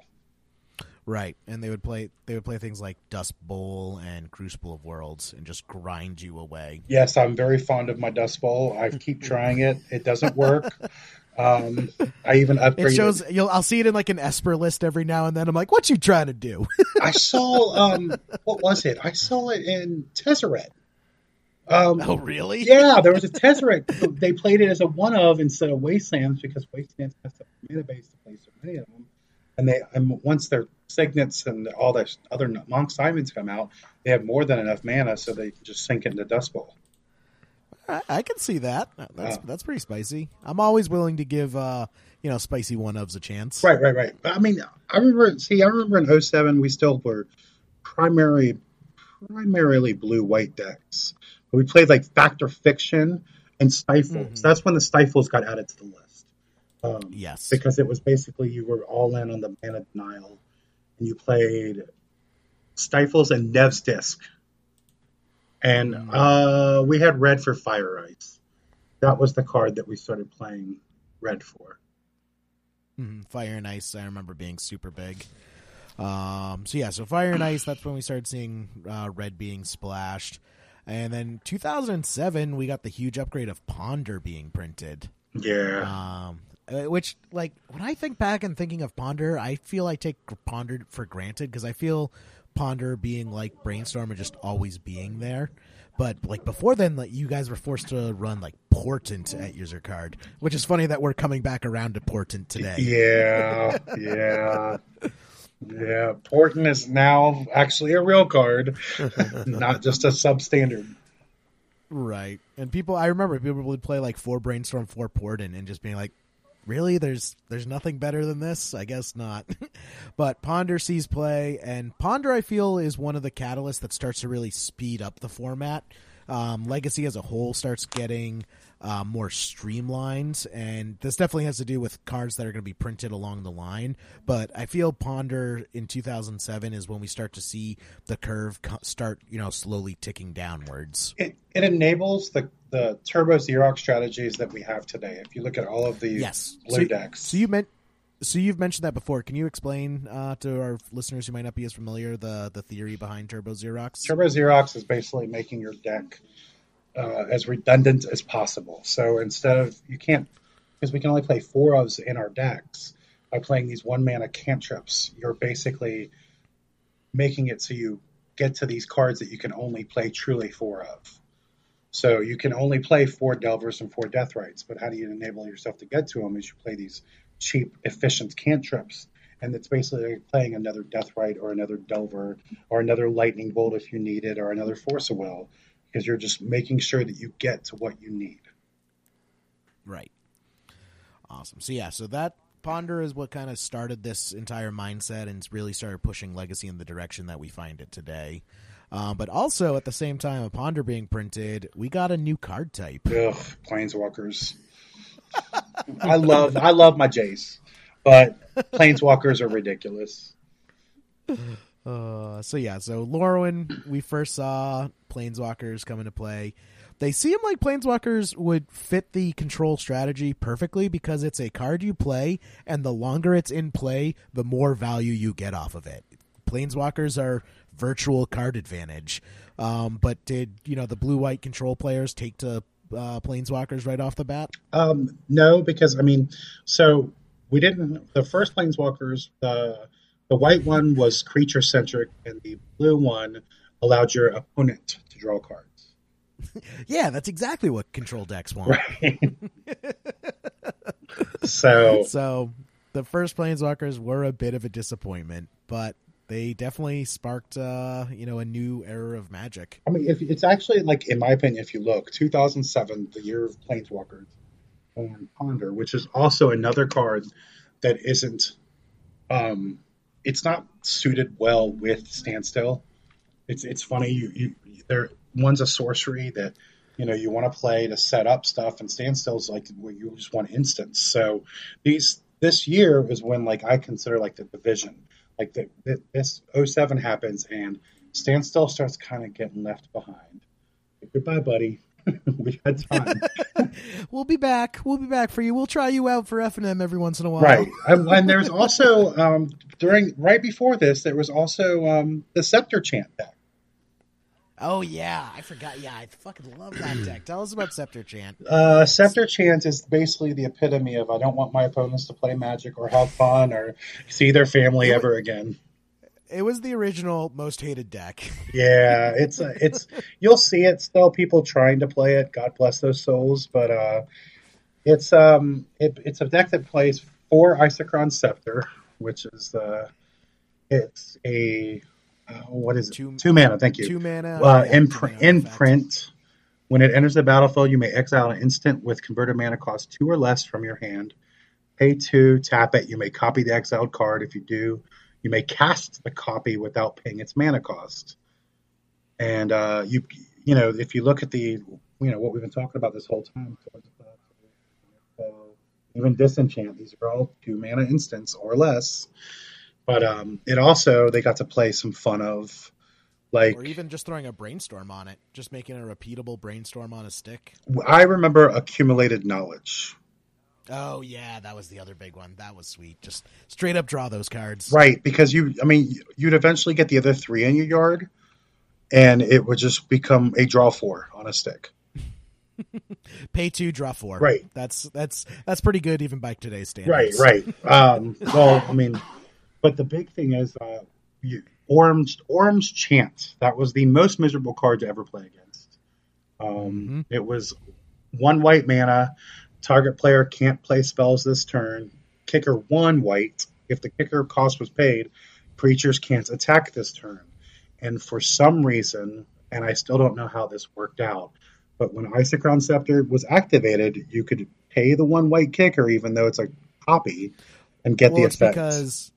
Right, and they would play they would play things like Dust Bowl and Crucible of Worlds and just grind you away. Yes, I'm very fond of my Dust Bowl. I keep trying it. It doesn't work. Um, I even upgraded. It shows you'll I'll see it in like an Esper list every now and then. I'm like, what you trying to do? [LAUGHS] I saw um, what was it? I saw it in Tezzeret. Um, oh, really? Yeah, there was a Tezzeret. they played it as a one of instead of Wastelands because Wastelands has a mana base to play so many of them. And they, and once their signets and all the other monk Simons come out, they have more than enough mana, so they can just sink into Dust Bowl. I, I can see that. That's that's pretty spicy. I'm always willing to give uh, you know spicy one ofs a chance. Right, right, right. But I mean, I remember. See, I remember in 07, we still were primary, primarily blue white decks. But we played like Fact or Fiction and Stifles. Mm-hmm. That's when the Stifles got added to the list. Um, yes, because it was basically you were all in on the mana denial, and you played Stifles and Nev's Disc and mm. uh, we had red for Fire Ice. That was the card that we started playing red for. Mm-hmm. Fire and Ice, I remember being super big. Um, so yeah, so Fire and Ice. That's when we started seeing uh, red being splashed, and then 2007 we got the huge upgrade of Ponder being printed. Yeah. Um, Uh, which like when I think back and thinking of Ponder, I feel I take Ponder for granted because I feel Ponder being like Brainstorm and just always being there. But like before then, like you guys were forced to run like Portent at user card, which is funny that we're coming back around to Portent today. Yeah, [LAUGHS] yeah, yeah. Portent is now actually a real card, [LAUGHS] not just a substandard. Right, and people, I remember people would play like four Brainstorm, four Portent, and just being like, really there's there's nothing better than this? I guess not. [LAUGHS] But ponder sees play and ponder i feel is one of the catalysts that starts to really speed up the format. Um, legacy as a whole starts getting uh, more streamlined, and this definitely has to do with cards that are going to be printed along the line. But I feel Ponder in 2007 is when we start to see the curve start, you know, slowly ticking downwards. It, it enables the the turbo Xerox strategies that we have today. If you look at all of the yes. blue so, decks, so you meant. So you've mentioned that before. Can you explain uh, to our listeners who might not be as familiar the the theory behind Turbo Xerox? Turbo Xerox is basically making your deck uh, as redundant as possible. So instead of you can't because we can only play four ofs in our decks by playing these one mana cantrips. You're basically making it so you get to these cards that you can only play truly four of. So you can only play four Delvers and four Deathrites, but how do you enable yourself to get to them? Is you play these cheap, efficient cantrips, and it's basically like playing another Deathrite or another Delver or another Lightning Bolt if you need it, or another Force of Will because you're just making sure that you get to what you need. Right. Awesome. So yeah, so that ponder is what kind of started this entire mindset and really started pushing legacy in the direction that we find it today. Um, but also at the same time a ponder being printed, we got a new card type. Ugh, planeswalkers. [LAUGHS] I love I love my Jace, but planeswalkers are ridiculous. [LAUGHS] Uh, so yeah, so Lorwyn, we first saw planeswalkers come into play. They seem like planeswalkers would fit the control strategy perfectly because it's a card you play, and the longer it's in play, the more value you get off of it. Planeswalkers are virtual card advantage. Um, but did you know the blue white control players take to uh, planeswalkers right off the bat? Um, no, because I mean, so we didn't. The first planeswalkers, the the white one was creature centric, and the blue one allowed your opponent to draw cards. [LAUGHS] yeah, that's exactly what control decks want. Right. [LAUGHS] so, so the first planeswalkers were a bit of a disappointment, but they definitely sparked, uh, you know, a new era of magic. I mean, if it's actually like, in my opinion, if you look, 2007, the year of planeswalkers, and Ponder, which is also another card that isn't um, it's not suited well with standstill. It's it's funny you you there one's a sorcery that you know you want to play to set up stuff and standstill's like where you just want instance. So these this year is when like I consider like the division like the, the this 07 happens and standstill starts kind of getting left behind. Goodbye, buddy. [LAUGHS] we had time. [LAUGHS] [LAUGHS] we'll be back. We'll be back for you. We'll try you out for F and M every once in a while. Right, um, and there's also um, during right before this, there was also um, the Scepter Chant deck. Oh yeah, I forgot. Yeah, I fucking love that [CLEARS THROAT] deck. Tell us about Scepter Chant. Uh, Scepter Chant is basically the epitome of I don't want my opponents to play Magic or have fun or see their family ever again. It was the original most hated deck. [LAUGHS] Yeah, it's a, it's you'll see it still. People trying to play it. God bless those souls, but uh, it's um it, it's a deck that plays four Isochron Scepter, which is uh, it's a uh, what is it? Two- Two mana. Thank you. Two mana. uh, yeah, mana effect. When it enters the battlefield, you may exile an instant with converted mana cost two or less from your hand. Pay two, tap it. You may copy the exiled card. If you do, you may cast the copy without paying its mana cost. And uh, you, you know, if you look at the, you know, what we've been talking about this whole time, even disenchant, these are all two mana instants or less. But um, it also they got to play some fun of, like Or even just throwing a brainstorm on it, just making a repeatable brainstorm on a stick. I remember accumulated knowledge. Oh yeah, that was the other big one. That was sweet. Just straight up draw those cards. Right, because you, I mean, you'd eventually get the other three in your yard, and it would just become a draw four on a stick. [LAUGHS] Pay two, draw four. Right. That's that's that's pretty good even by today's standards. Right, right. Um, well, I mean, but the big thing is uh, you, Orim's Orim's Chant. That was the most miserable card to ever play against. Um, It was one white mana. Target player can't play spells this turn. Kicker one white. If the kicker cost was paid, creatures can't attack this turn. And for some reason, and I still don't know how this worked out, but when Isochron Scepter was activated, you could pay the one white kicker, even though it's a copy, and get Well, the it's effect. because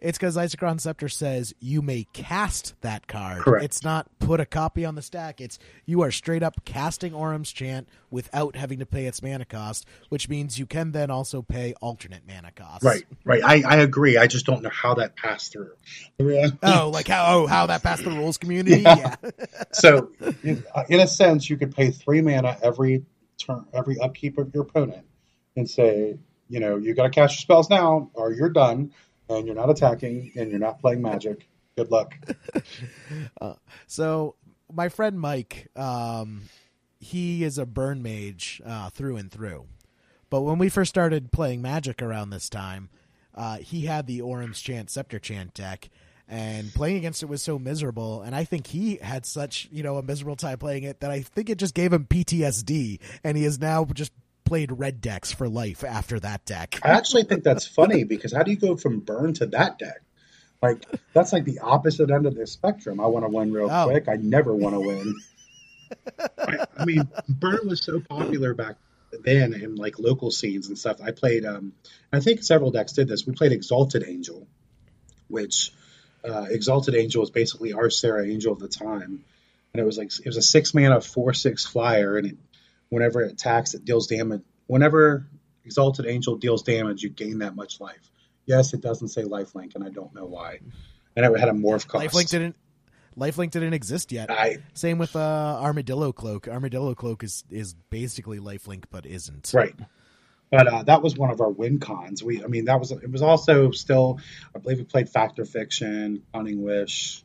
it's because Isochron Scepter says you may cast that card. Correct. It's not put a copy on the stack. It's you are straight up casting Orim's Chant without having to pay its mana cost, which means you can then also pay alternate mana costs. Right, right. I, I agree. I just don't know how that passed through. Oh, like how oh how that passed the rules community? Yeah. yeah. [LAUGHS] so, in, uh, in a sense, you could pay three mana every turn, every upkeep of your opponent, and say, you know, you got to cast your spells now, or you're done, and you're not attacking, and you're not playing magic. Good luck. [LAUGHS] So my friend Mike, um, he is a burn mage uh, through and through. But when we first started playing Magic around this time, uh, he had the Orim's Chant Scepter Chant deck, and playing against it was so miserable. And I think he had such you know a miserable time playing it that I think it just gave him PTSD, and he is now just played red decks for life after that deck. I actually think that's funny because how do you go from burn to that deck? Like that's like the opposite end of the spectrum. I want to win real Oh. quick. I never want to win. [LAUGHS] I, I mean, burn was so popular back then in like local scenes and stuff. I played. Um, I think several decks did this. We played Exalted Angel, which uh, Exalted Angel was basically our Serra Angel of the time, and it was like it was a six mana four six flyer, and it, whenever it attacks, it deals damage. Whenever Exalted Angel deals damage, you gain that much life. Yes, it doesn't say lifelink, and I don't know why. And it had a morph cost. Lifelink didn't. Lifelink didn't exist yet. I Same with uh, Armadillo Cloak. Armadillo Cloak is is basically lifelink, but isn't. right. But uh, that was one of our win cons. We, I mean, that was it. Was also still, I believe we played Fact or Fiction, Cunning Wish,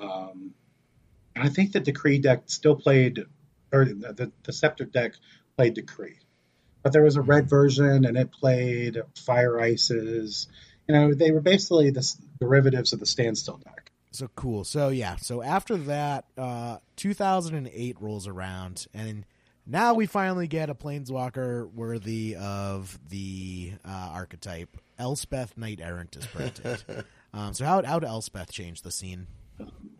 um, and I think the Decree deck still played, or the, the, Scepter deck played Decree, but there was a red version and it played Fire Ices. You know, they were basically the derivatives of the Standstill deck. So cool. So yeah. So after that, uh, 2008 rolls around, and now we finally get a planeswalker worthy of the uh, archetype. Elspeth Knight Errant is printed. [LAUGHS] um, so how how did Elspeth change the scene?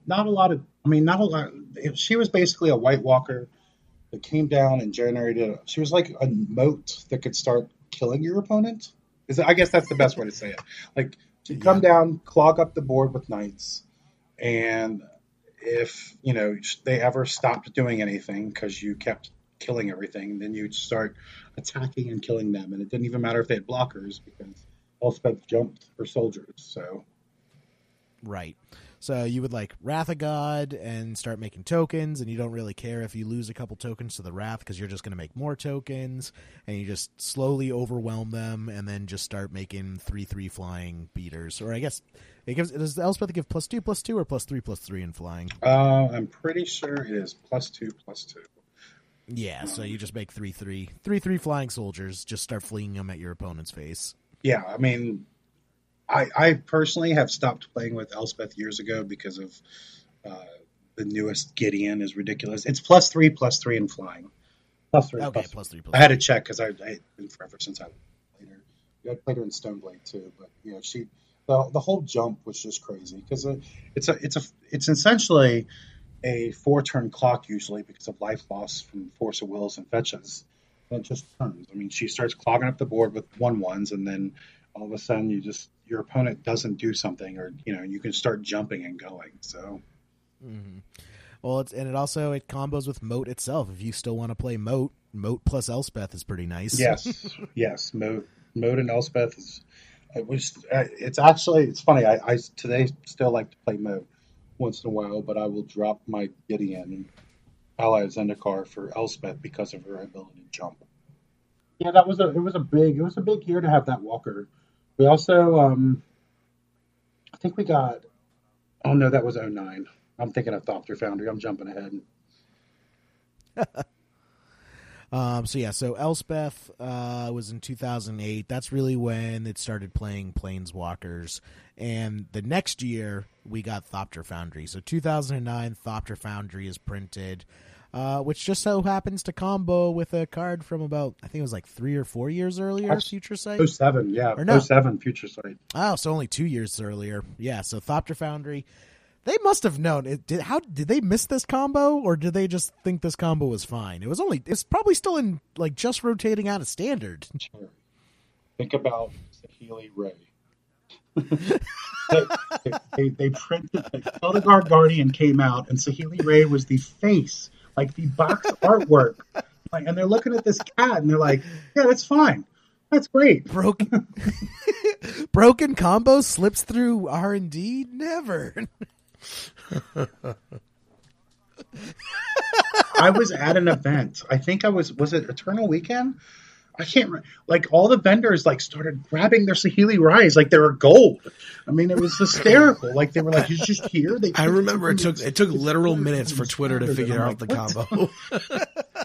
not a lot of i mean not a lot she was basically a white walker that came down and generated she was like a moat that could start killing your opponent. Is i guess that's the best way to say it. Like she'd come down clog up the board with knights and if you know they ever stopped doing anything because you kept killing everything then you'd start attacking and killing them and it didn't even matter if they had blockers because elspeth jumped her soldiers so. Right. So you would like Wrath of God and start making tokens, and you don't really care if you lose a couple tokens to the Wrath because you're just going to make more tokens, and you just slowly overwhelm them, and then just start making three three flying beaters. Or I guess it gives does Elspeth give plus two plus two or plus three plus three in flying? Uh, I'm pretty sure it is plus two plus two. Yeah, so you just make three three three three flying soldiers, just start flinging them at your opponent's face. Yeah, I mean, I, I personally have stopped playing with Elspeth years ago because of uh, the newest Gideon is ridiculous. It's plus three, plus three in flying. Plus three, Okay, plus plus three plus I had to check because I, I been forever since I played her. I played her in Stoneblade too, but you know she the the whole jump was just crazy because it's a it's a it's essentially a four turn clock usually because of life loss from force of wills and fetches. And it just turns. I mean, she starts clogging up the board with one ones, and then all of a sudden you just your opponent doesn't do something, or you know you can start jumping and going. So hmm Well, it's and it also it combos with Moat itself. If you still want to play Moat, Moat plus Elspeth is pretty nice. yes, [LAUGHS] yes, Moat, Moat and Elspeth is. It was. uh, It's actually. It's funny. I, I today still like to play Moat once in a while, but I will drop my Gideon ally Zendikar for Elspeth because of her ability to jump. Yeah, that was a. It was a big. It was a big year to have that Walker. We also. um I think we got. Oh no, that was 09. I'm thinking of Thopter Foundry. I'm jumping ahead. [LAUGHS] Um, so yeah, so Elspeth uh, was in 2008. That's really when it started playing Planeswalkers. And the next year, we got Thopter Foundry. So 2009, Thopter Foundry is printed, uh, which just so happens to combo with a card from about, I think it was like three or four years earlier, Actu- Future Sight. 07, yeah. Or no. 07 Future Sight. Oh, so only two years earlier. Yeah, so Thopter Foundry. They must have known it. Did, how did they miss this combo, or did they just think this combo was fine? It was only. It's probably still in like just rotating out of standard. Sure. Think about Saheeli Rai. [LAUGHS] they, they, they printed the Felidar Guardian came out, and Saheeli Rai was the face, like the box [LAUGHS] artwork. Like, and they're looking at this cat, and they're like, "Yeah, that's fine. That's great." Broken, [LAUGHS] broken combo slips through R and D. Never. I was at an event. I think I was. Was it Eternal Weekend? I can't. Like all the vendors, like started grabbing their Saheeli Rais like they were gold. I mean, it was hysterical. Like they were like, "It's just here." They I remember it took it took literal minutes for Twitter to figure out the like, "What?" combo. [LAUGHS]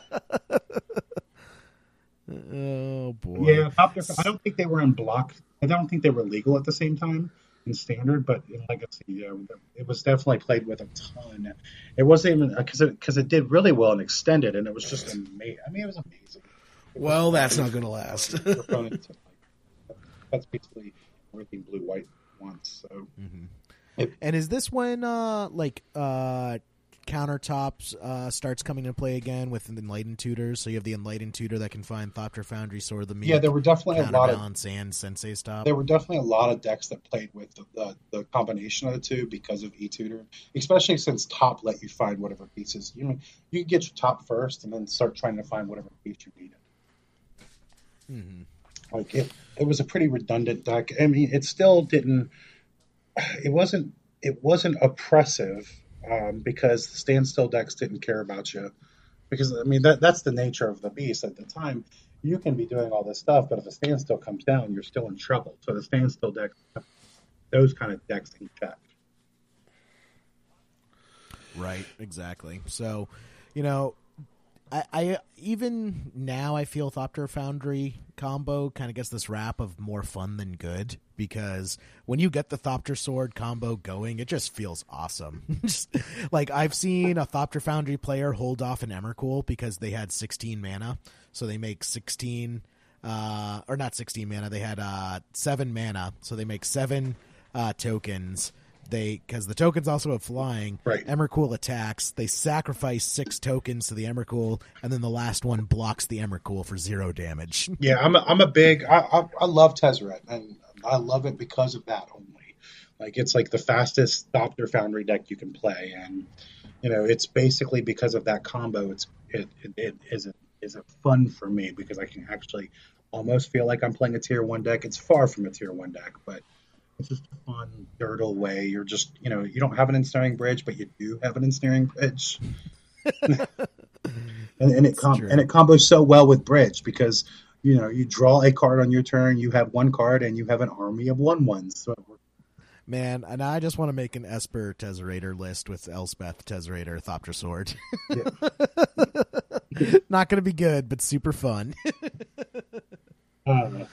oh boy. Yeah, I don't think they were in block. I don't think they were legal at the same time in standard, but in legacy, yeah, it was definitely played with a ton. It wasn't even because it because it did really well in extended, and it was just amazing. I mean, it was amazing. Well, that's not going to last. [LAUGHS] Your opponent took, like, that's basically everything blue white wants. So And is this when uh like uh countertops uh starts coming into play again with enlightened tutors? So you have the enlightened tutor that can find Thopter Foundry, Sword of the Meek, yeah, there were definitely a lot of and Sensei's Top. there were definitely a lot of decks that played with the, the, the combination of the two because of E tutor, especially since top let you find whatever pieces. You you get your top first and then start trying to find whatever piece you needed. Hmm Like it, it was a pretty redundant deck. I mean, it still didn't. It wasn't. It wasn't oppressive um, because the standstill decks didn't care about you. Because I mean, that that's the nature of the beast at the time. You can be doing all this stuff, but if a standstill comes down, you're still in trouble. So the standstill deck, those kind of decks in check. Right, exactly. So, you know, I, I even now I feel Thopter Foundry combo kind of gets this rap of more fun than good because when you get the Thopter Sword combo going, it just feels awesome. [LAUGHS] Just- like I've seen a Thopter Foundry player hold off an Emrakul because they had 16 mana, so they make 16 uh, or not 16 mana. They had uh, seven mana, so they make seven uh, tokens. They because the tokens also have flying. Right. Emrakul attacks. They sacrifice six tokens to the Emrakul, and then the last one blocks the Emrakul for zero damage. [LAUGHS] Yeah, I'm a, I'm a big. I, I, I love Tezzeret, and I love it because of that only. Like it's like the fastest Thopter Foundry deck you can play, and you know it's basically because of that combo. It's it it, it is a, is a fun for me because I can actually almost feel like I'm playing a tier one deck. It's far from a tier one deck, but It's just a fun durdle way. You're just you know you don't have an ensnaring bridge, but you do have an ensnaring bridge. [LAUGHS] and, and it com- and it combos so well with bridge because you know you draw a card on your turn, you have one card, and you have an army of one ones. So Man, and I just want to make an Esper Tezzerator list with Elspeth Tezzerator Thopter Sword. [LAUGHS] Not going to be good, but super fun. [LAUGHS] Uh,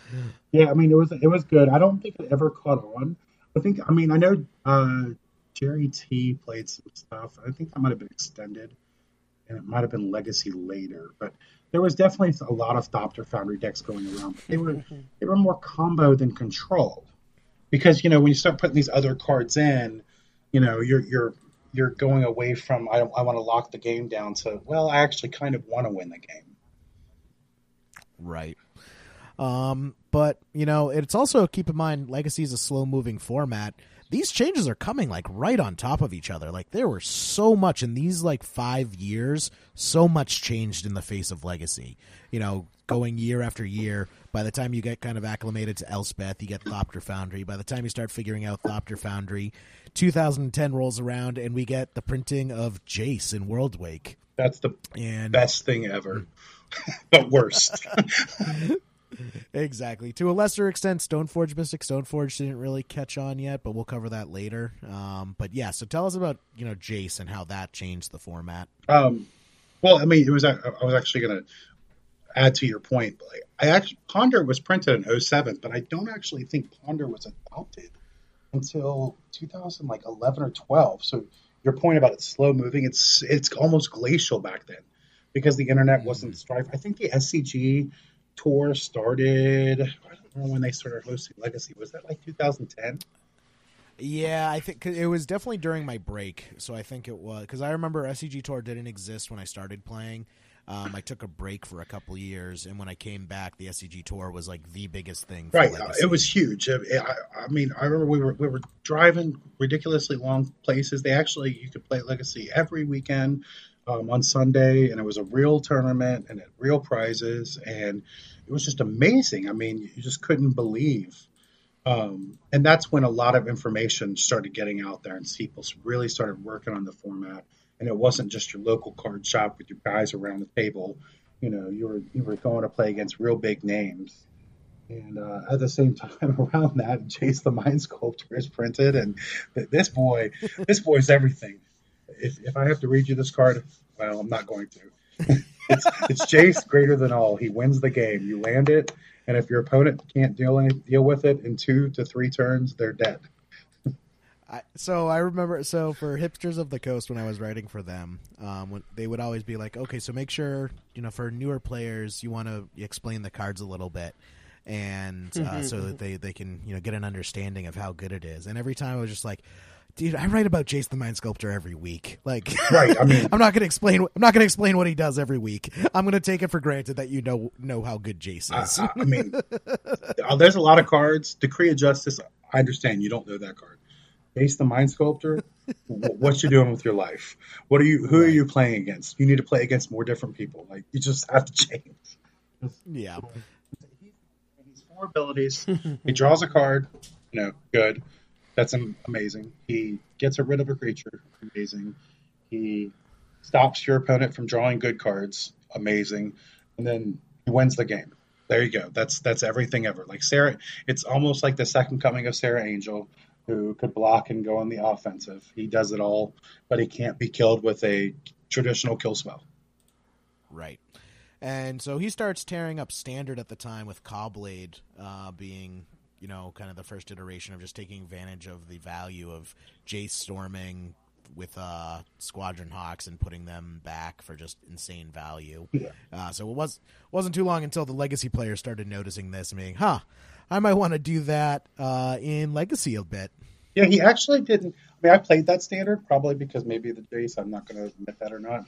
yeah, I mean it was it was good. I don't think it ever caught on. I think I mean I know uh, Jerry T played some stuff. I think that might have been extended, and it might have been Legacy later. But there was definitely a lot of Thopter Foundry decks going around. But they were they were more combo than control, because you know when you start putting these other cards in, you know you're you're you're going away from I I want to lock the game down to well I actually kind of want to win the game. Right. Um, but you know, it's also keep in mind Legacy is a slow moving format. These changes are coming like right on top of each other. Like there were so much in these like five years, so much changed in the face of Legacy. You know, going year after year. By the time you get kind of acclimated to Elspeth, you get Thopter Foundry. By the time you start figuring out Thopter Foundry, 2010 rolls around and we get the printing of Jace in Worldwake. That's the And best thing ever, [LAUGHS] but worst. [LAUGHS] [LAUGHS] Exactly. To a lesser extent, Stoneforge Mystic Stoneforge didn't really catch on yet, but we'll cover that later. Um, but yeah, so tell us about you know Jace and how that changed the format. Um, well, I mean, it was. I was actually going to add to your point. But like, I actually Ponder was printed in 07, but I don't actually think Ponder was adopted until 2000, like 11 or 12. So your point about it slow moving, it's it's almost glacial back then because the internet wasn't strife. I think the SCG tour started. I don't know when they started hosting Legacy. Was that like 2010? Yeah, I think it was definitely during my break. So I think it was because I remember SCG Tour didn't exist when I started playing. Um, I took a break for a couple years, and when I came back, the SCG Tour was like the biggest thing. For Right, uh, Legacy. it was huge. I, I, I mean, I remember we were we were driving ridiculously long places. They actually you could play Legacy every weekend um, on Sunday, and it was a real tournament and real prizes, and it was just amazing. I mean, you just couldn't believe. Um, and that's when a lot of information started getting out there, and people really started working on the format. And it wasn't just your local card shop with your guys around the table. You know, you were you were going to play against real big names. And uh, at the same [LAUGHS] time, around that, Jace the Mind Sculptor is printed, and th- this boy, this boy's everything. If, if I have to read you this card, well, I'm not going to. it's, it's Jace greater than all. He wins the game. You land it, and if your opponent can't deal any, deal with it in two to three turns, they're dead. I, so I remember, so for hipsters of the coast, when I was writing for them, um, when they would always be like, "Okay, so make sure you know for newer players, you want to explain the cards a little bit." And uh, so that [LAUGHS] they, they can you know get an understanding of how good it is. And every time I was just like, dude, I write about Jace the Mind Sculptor every week. Like, Right, I mean- [LAUGHS] I'm not gonna explain. I'm not gonna explain what he does every week. I'm gonna take it for granted that you know know how good Jace is. I, I mean, [LAUGHS] uh, there's a lot of cards. Decree of Justice. I understand you don't know that card. Jace the Mind Sculptor. wh- what you doing with your life? What are you? Who are you playing against? You need to play against more different people. Like you just have to [LAUGHS] change. yeah, He's four abilities. he draws a card. You know, good. That's amazing. He gets rid of a creature. Amazing. He stops your opponent from drawing good cards. Amazing. And then he wins the game. There you go. That's that's everything ever. Like Serra, it's almost like the second coming of Serra Angel, who could block and go on the offensive. He does it all, but he can't be killed with a traditional kill spell. Right. And so he starts tearing up standard at the time with Caw-Blade uh, being, you know, kind of the first iteration of just taking advantage of the value of Jace storming with uh, Squadron Hawks and putting them back for just insane value. Yeah. Uh, so it was wasn't too long until the Legacy players started noticing this and being, huh, I might want to do that uh, in Legacy a bit. Yeah, he actually didn't. I mean, I played that standard probably because maybe the Jace. I'm not going to admit that or not,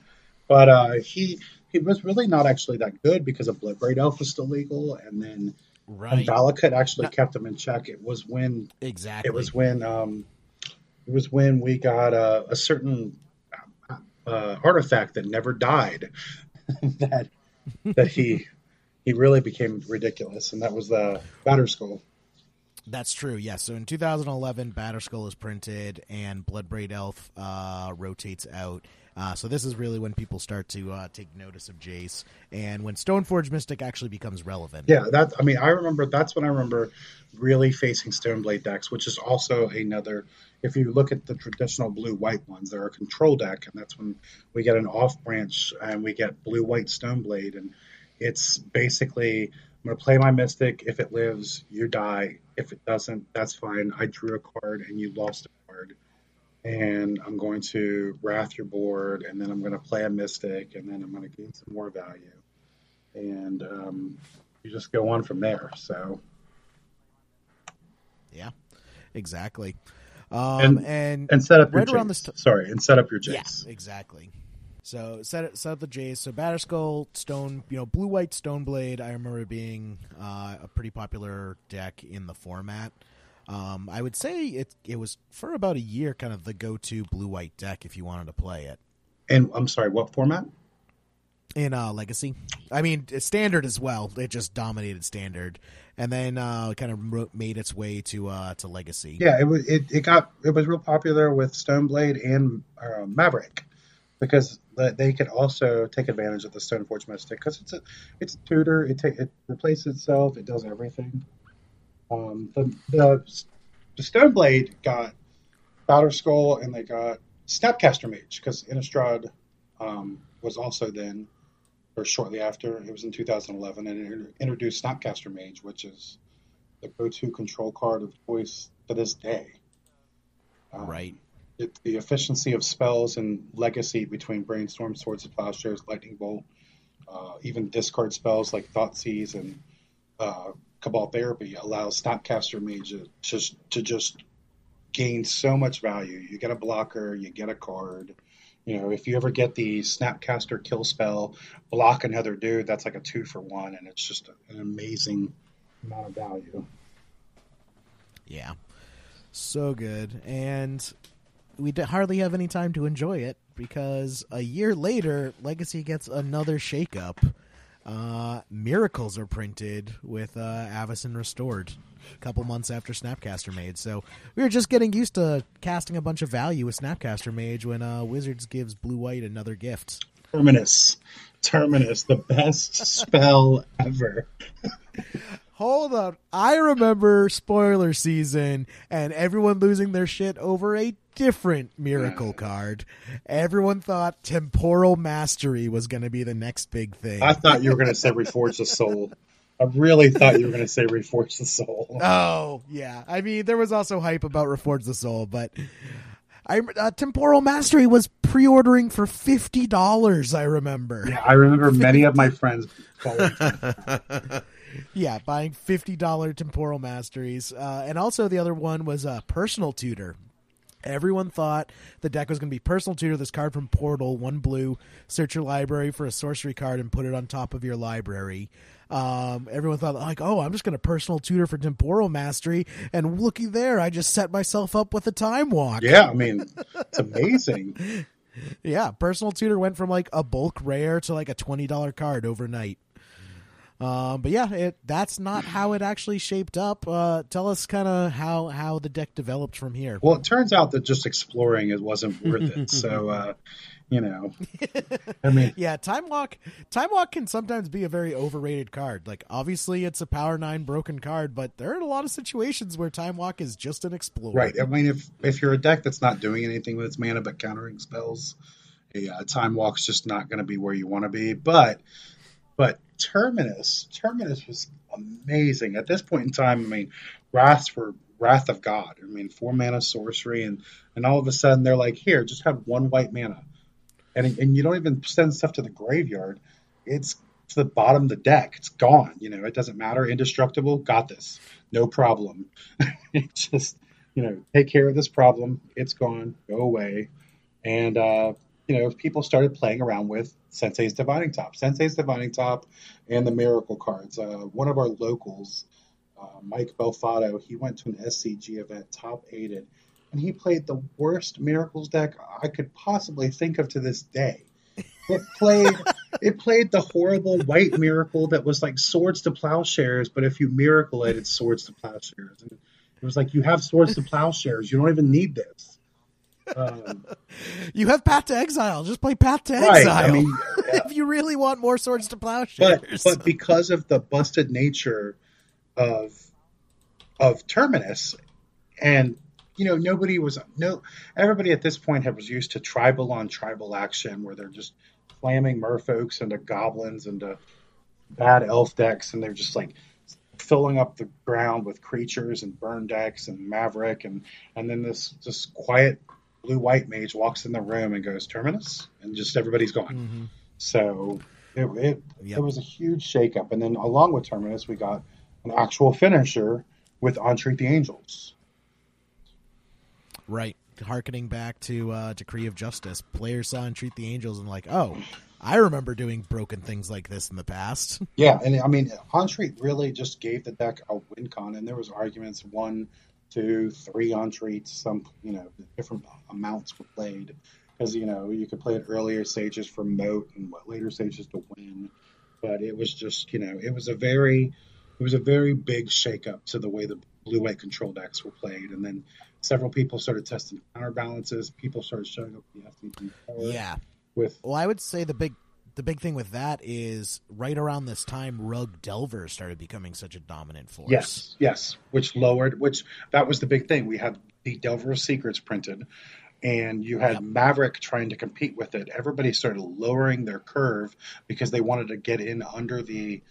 but uh, he he was really not actually that good because of Bloodbraid Elf was still legal, and then Right. and Valakut actually kept them in check. It was when exactly. it was when um, it was when we got a, a certain uh, artifact that never died [LAUGHS] that that he he really became ridiculous, and that was the Batterskull. That's true. Yes. So in 2011, Batterskull is printed and Bloodbraid Elf uh, rotates out. Uh, so this is really when people start to uh, take notice of Jace, and when Stoneforge Mystic actually becomes relevant. Yeah, that I mean, I remember that's when I remember really facing Stoneblade decks, which is also another. If you look at the traditional blue-white ones, they're a control deck, and that's when we get an off branch and we get blue-white Stoneblade, and it's basically I'm going to play my Mystic. If it lives, you die. If it doesn't, that's fine. I drew a card and you lost and I'm going to wrath your board, and then I'm going to play a mystic, and then I'm going to gain some more value, and um, you just go on from there. So, yeah, exactly. Um, and, and and set up right your around Jace. this t- Sorry, and set up your yeah, Jace. exactly. So set it, set up the Jace. So Batterskull, Stone, you know, Blue White Stoneblade. I remember being uh, a pretty popular deck in the format. Um, I would say it it was for about a year kind of the go to blue white deck if you wanted to play it And I'm sorry, what format? in uh, Legacy. I mean standard as well. It just dominated standard, and then uh, kind of made its way to uh, to Legacy. Yeah, it was. It, it got. It was real popular with Stoneblade and uh, Maverick because they could also take advantage of the Stoneforge Mystic because it's a it's a tutor. It ta- it replaces itself. It does everything. Um, the the the Stoneblade got Batterskull Skull and they got Snapcaster Mage because Innistrad um, was also then or shortly after it was in 2011 and it introduced Snapcaster Mage, which is the go-to control card of choice to this day. Um, Right. It, the efficiency of spells and legacy between Brainstorm, Swords of Plowshares, Lightning Bolt, uh, even discard spells like Thoughtseize and uh, Cabal Therapy allows Snapcaster Mage to just, to just gain so much value. You get a blocker, you get a card. You know, if you ever get the Snapcaster kill spell, block another dude, that's like a two for one, and it's just an amazing amount of value. Yeah. So good. And we hardly have any time to enjoy it because a year later, Legacy gets another shakeup. Uh, Miracles are printed with uh, Avacyn Restored a couple months after Snapcaster Mage. So we were just getting used to casting a bunch of value with Snapcaster Mage when uh, Wizards gives Blue White another gift. Terminus. Terminus, the best spell ever. Hold on. I remember spoiler season and everyone losing their shit over a different miracle card. Everyone thought temporal mastery was going to be the next big thing. I thought you were going to say Reforge the Soul. I really thought you were going to say Reforge the Soul. oh, yeah. I mean, there was also hype about Reforge the Soul, but I uh, temporal mastery was pre-ordering for $50, I remember. Yeah, I remember [LAUGHS] many of my friends. [LAUGHS] Yeah, buying fifty dollar temporal masteries, uh, and also the other one was uh, personal tutor. Everyone thought the deck was going to be personal tutor. This card from Portal, one blue. Search your library for a sorcery card and put it on top of your library. Um, everyone thought like, oh, I'm just going to personal tutor for temporal mastery, and looky there, I just set myself up with a time walk. Yeah, I mean, it's amazing. [LAUGHS] Yeah, personal tutor went from like a bulk rare to like a twenty dollar card overnight. Um, but yeah, it, that's not how it actually shaped up. Uh, tell us kind of how how the deck developed from here. Well, it turns out that just exploring it wasn't worth it. So, [LAUGHS] uh, you know, I mean, [LAUGHS] Yeah, time walk time walk can sometimes be a very overrated card. Like obviously it's a power nine broken card, but there are a lot of situations where time walk is just an explorer. right. I mean, if if you're a deck that's not doing anything with its mana but countering spells, a uh, time walk's just not going to be where you want to be. But but Terminus, Terminus was amazing at this point in time. I mean, Wrath for Wrath of God. I mean, four mana sorcery, and and all of a sudden they're like, here, just have one white mana, and and you don't even send stuff to the graveyard. It's to the bottom of the deck. It's gone. You know, it doesn't matter. Indestructible. Got this. No problem. [LAUGHS] just you know, take care of this problem. It's gone. Go away. And uh, you know, if people started playing around with Sensei's Divining Top, Sensei's Divining Top, and the Miracle cards. Uh, one of our locals, uh, Mike Belfato, he went to an SCG event, top aided, and he played the worst Miracles deck I could possibly think of to this day. It [LAUGHS] played it played the horrible white miracle that was like swords to plowshares, but if you miracle it, it's swords to plowshares. And It was like you have swords to plowshares. You don't even need this. Um, [LAUGHS] You have Path to Exile. Just play Path to right. Exile. I mean, [LAUGHS] if you really want more swords to but plowshares. but because of the busted nature of of Terminus, and you know nobody was no everybody at this point had was used to tribal on tribal action where they're just slamming merfolks into goblins into bad elf decks, and they're just like filling up the ground with creatures and burn decks and maverick and and then this just quiet blue white mage walks in the room and goes terminus and just everybody's gone Mhm. so it, it, Yep. it was a huge shakeup. And then along with Terminus, we got an actual finisher with Entreat the Angels. Right. Harkening back to uh, Decree of Justice, players saw Entreat the Angels and like, oh, I remember doing broken things like this in the past. Yeah, and I mean, Entreat really just gave the deck a win con, and there was arguments one, two, three Entreats, some you know different amounts were played because you know you could play at earlier stages for moat and what later stages to win, but it was just you know it was a very it was a very big shakeup to the way the blue white control decks were played, and then several people started testing counterbalances. People started showing up the yeah. with Well, I would say the big the big thing with that is right around this time, Rogue Delver started becoming such a dominant force. Yes, yes, which lowered, which that was the big thing. We had the Delver of Secrets printed, and you had Yep. Maverick trying to compete with it. Everybody started lowering their curve because they wanted to get in under the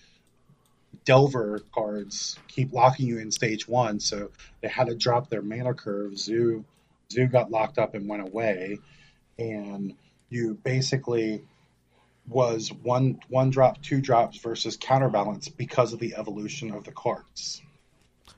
Delver cards, keep locking you in stage one. So they had to drop their mana curve. Zoo, Zoo got locked up and went away, and you basically was one one drop, two drops versus counterbalance because of the evolution of the cards.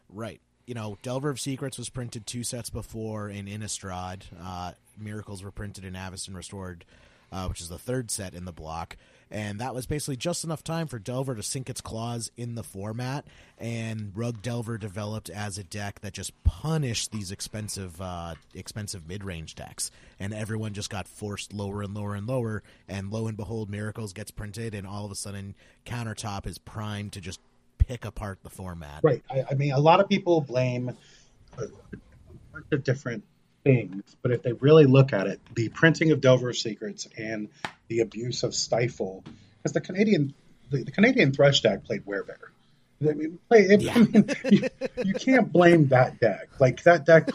Right. You know, Delver of Secrets was printed two sets before in Innistrad. Uh, Miracles were printed in Avacyn Restored, uh, which is the third set in the block. And that was basically just enough time for Delver to sink its claws in the format. And Rug Delver developed as a deck that just punished these expensive, uh, expensive mid-range decks. And everyone just got forced lower and lower and lower. And lo and behold, Miracles gets printed, and all of a sudden, Countertop is primed to just pick apart the format. Right. I, I mean, a lot of people blame a bunch of different things, but if they really look at it, the printing of Delver Secrets and the abuse of Stifle, because the Canadian the, the Canadian Thresh deck played Werebear. I mean, play, it, Yeah. I mean you, you can't blame that deck. Like that deck,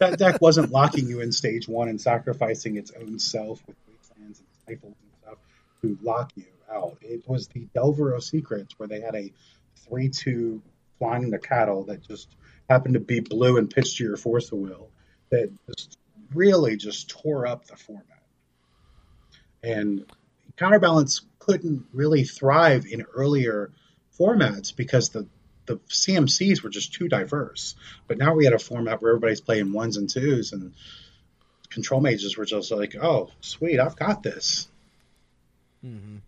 that deck wasn't locking you in stage one and sacrificing its own self with wastelands and stifles and stuff to lock you out. It was the Delver of Secrets where they had a three-two flying the cattle that just happened to be blue and pitched to your force of will that just really just tore up the format. And counterbalance couldn't really thrive in earlier formats because the the CMCs were just too diverse. But now we had a format where everybody's playing ones and twos, and control mages were just like, "Oh, sweet, I've got this." hmm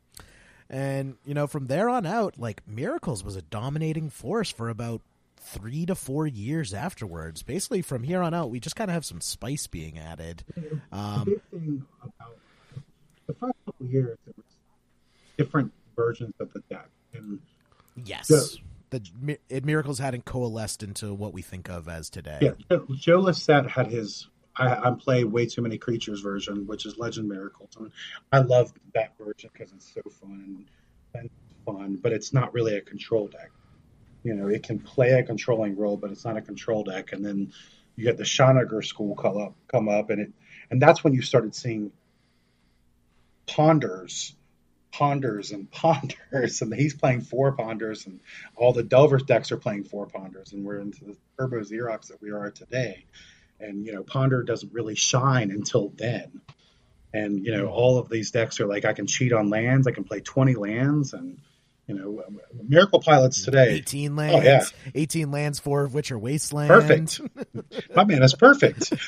And you know, from there on out, like Miracles was a dominating force for about three to four years afterwards. Basically, from here on out, we just kind of have some spice being added. the Um, big thing about the first couple years, there was different versions of the deck, and yes, the it, Miracles hadn't coalesced into what we think of as today. Yeah, Joe- Joe Lossett had his I, I play way too many creatures version, which is Legend Miracles. And I love that version because it's so fun and fun, but it's not really a control deck. You know, it can play a controlling role, but it's not a control deck. And then you get the Shanager school come up, come up, and it, and that's when you started seeing ponders, ponders, and ponders, [LAUGHS] and he's playing four ponders, and all the Delver decks are playing four ponders, and we're into the Turbo Xerox that we are today. And you know, Ponder doesn't really shine until then. And you know, all of these decks are like, I can cheat on lands, I can play twenty lands, and you know, Miracle Pilots today. 18 lands. Oh, yeah. 18 lands, four of which are wasteland. Perfect. My man, that's perfect. [LAUGHS]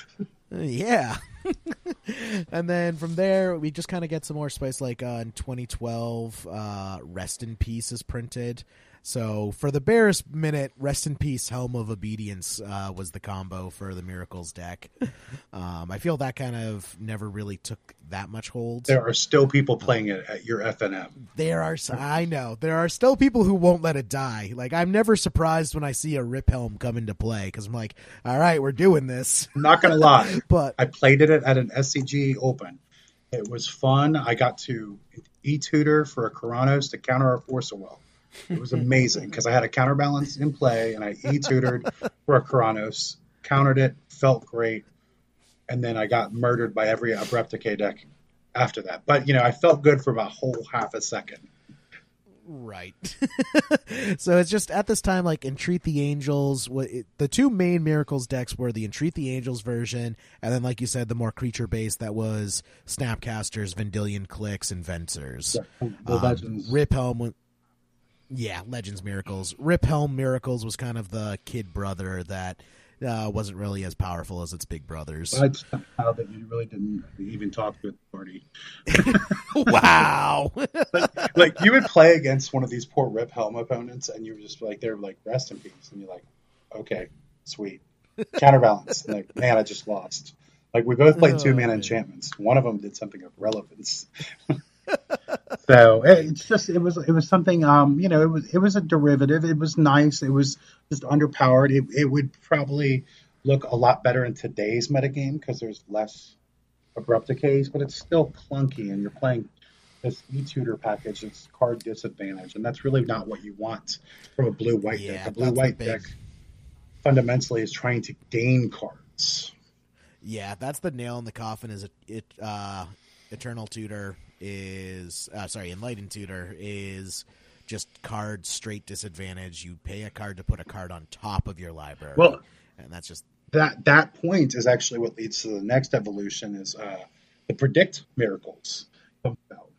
Yeah. [LAUGHS] and then from there, we just kind of get some more spice. Like uh, in 2012, uh, Rest in Peace is printed. So for the barest minute, rest in peace, Helm of Obedience uh, was the combo for the Miracles deck. [LAUGHS] Um, I feel that kind of never really took that much hold. There are still people playing it at your FNM. There are, I know, there are still people who won't let it die. Like I'm never surprised when I see a Rip Helm come into play because I'm like, all right, we're doing this. I'm not gonna lie. [LAUGHS] But I played it at an SCG Open. It was fun. I got to e-tutor for a Karanos to counter a Force of Will. It was amazing because I had a counterbalance in play and I e-tutored for a Karanos, countered it, felt great, and then I got murdered by every Abrupt Decay deck after that. But you know, I felt good for about a whole half a second. Right. [LAUGHS] so it's just at this time, like Entreat the Angels. What it, the two main Miracles decks were the Entreat the Angels version, and then, like you said, the more creature based that was Snapcasters, Vendilion Cliques, and Vensers. The Um, Rip Helm. Yeah, Legends Miracles. Rip Helm Miracles was kind of the kid brother that uh, wasn't really as powerful as its big brothers. I just that you really didn't even talk to the party. wow. [LAUGHS] like you would play against one of these poor Rip Helm opponents, and you were just like, they're like, rest in peace, and you're like, okay, sweet, counterbalance. Like, man, I just lost. Like we both played oh, two man enchantments. One of them did something of relevance. [LAUGHS] [LAUGHS] so it's just it was it was something um you know it was it was a derivative. It was nice. It was just underpowered. It it would probably look a lot better in today's metagame because there's less abrupt decays, but it's still clunky, and you're playing this e-tutor package. It's card disadvantage, and that's really not what you want from a blue-white Yeah, deck. A blue-white big- deck fundamentally is trying to gain cards. Yeah, that's the nail in the coffin. Is it? it uh, Eternal Tutor is uh, sorry, Enlightened Tutor is just card straight disadvantage. You pay a card to put a card on top of your library. Well- and that's just That that point is actually what leads to the next evolution is uh, the predict miracles comes out,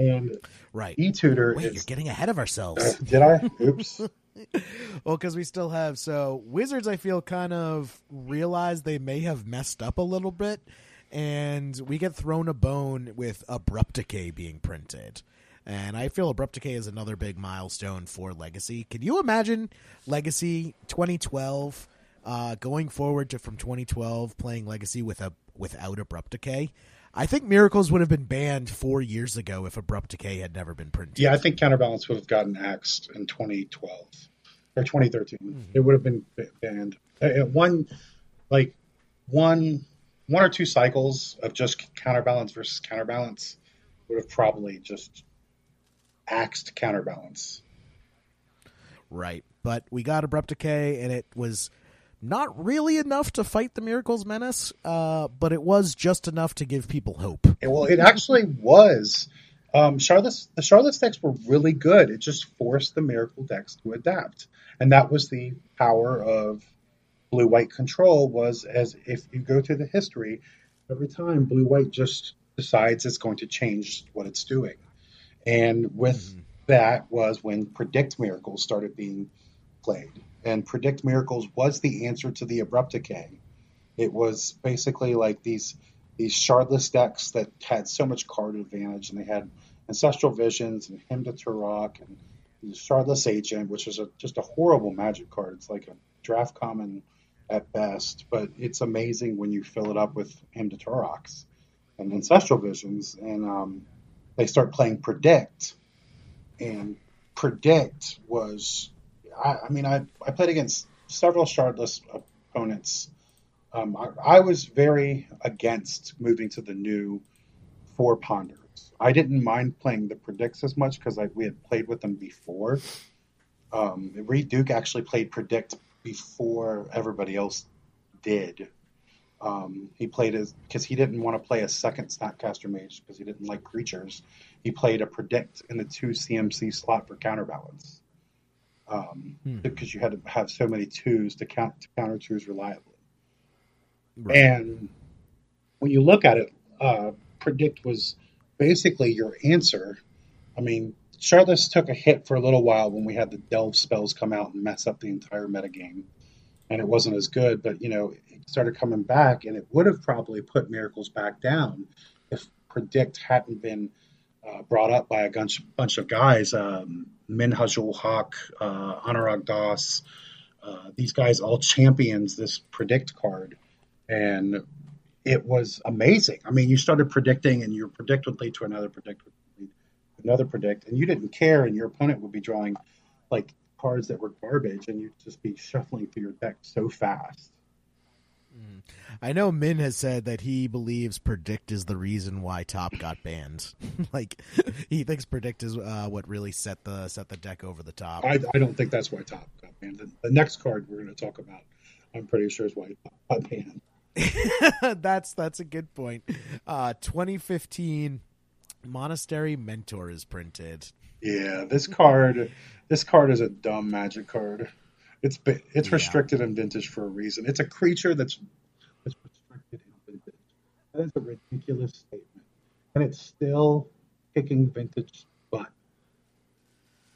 and right. e-tutor Wait, is. you're getting ahead of Uh, ourselves. did I? Oops. [LAUGHS] well, because we still have so Wizards. I feel kind of realize they may have messed up a little bit, and we get thrown a bone with Abrupt Decay being printed. And I feel Abrupt Decay is another big milestone for Legacy. Can you imagine Legacy 2012 uh, going forward to from 2012 playing Legacy with a without Abrupt Decay? I think Miracles would have been banned four years ago if Abrupt Decay had never been printed. Yeah, I think counterbalance would have gotten axed in 2012 or 2013. It would have been banned. Uh, uh, One, like one, one or two cycles of just counterbalance versus counterbalance would have probably just axed counterbalance. Right. But we got Abrupt Decay, and it was not really enough to fight the Miracles Menace, uh, but it was just enough to give people hope. Yeah, Well, it actually was. Um, Charlotte's the Charlotte's decks were really good. It just forced the Miracle decks to adapt, and that was the power of Blue White Control. Was as if you go through the history, every time Blue White just decides it's going to change what it's doing, and with mm-hmm. that was when Predict Miracles started being played, and Predict Miracles was the answer to the Abrupt Decay. It was basically like these these shardless decks that had so much card advantage, and they had Ancestral Visions and Hymn to Tourach and the Shardless Agent, which is a, just a horrible magic card. It's like a draft common at best, but it's amazing when you fill it up with Tourachs and Ancestral Visions, and um, they start playing Predict, and Predict was, I, I mean, I, I played against several Shardless opponents um, I, I was very against moving to the new four ponders. I didn't mind playing the predicts as much because we had played with them before. Um, Reid Duke actually played predict before everybody else did. Um, he played as because he didn't want to play a second Snapcaster Mage because he didn't like creatures. He played a predict in the two CMC slot for counterbalance um, Hmm. because you had to have so many twos to count to counter twos reliably. Right. And when you look at it, uh, predict was basically your answer. I mean, Charlotte took a hit for a little while when we had the delve spells come out and mess up the entire metagame, and it wasn't as good. But you know, it started coming back, and it would have probably put miracles back down if predict hadn't been uh, brought up by a bunch, bunch of guys, um, Minhajul Haq, uh, Anurag Das. Uh, these guys all champions this predict card, and it was amazing. I mean, you started predicting, and your predict would lead to another predict, another predict, and you didn't care, and your opponent would be drawing like cards that were garbage, and you'd just be shuffling through your deck so fast. I know Min has said that he believes Predict is the reason why Top got banned. [LAUGHS] like he thinks Predict is uh, what really set the set the deck over the top. I, I don't think that's why Top got banned. The, the next card we're going to talk about, I'm pretty sure is why Top got banned. [LAUGHS] that's that's a good point. Uh, 2015 Monastery Mentor is printed. Yeah, this card, this card is a dumb magic card. It's it's Yeah. restricted in vintage for a reason. It's a creature that's that's restricted in vintage. That is a ridiculous statement, and it's still kicking vintage butt.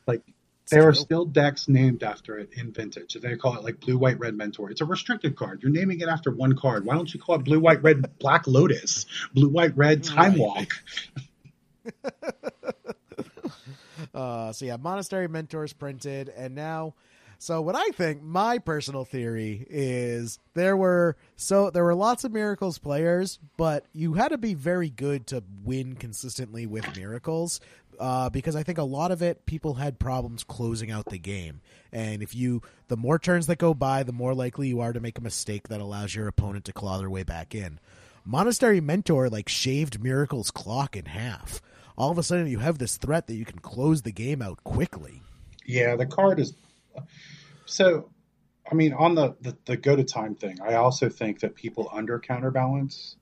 Like there are Still. decks named after it in vintage. They call it like blue, white, red mentor. It's a restricted card. You're naming it after one card. Why don't you call it blue, white, red, black lotus, blue, white, red, time walk? [LAUGHS] [LAUGHS] Uh, so yeah, Monastery Mentors printed, and now, so what I think, my personal theory is there were so there were lots of miracles players, but you had to be very good to win consistently with miracles. Uh, because I think a lot of it, people had problems closing out the game, and if you, the more turns that go by, the more likely you are to make a mistake that allows your opponent to claw their way back in. Monastery Mentor like shaved Miracle's clock in half. All of a sudden, you have this threat that you can close the game out quickly. Yeah, the card is so. I mean, on the the, the go to time thing, I also think that people under counterbalance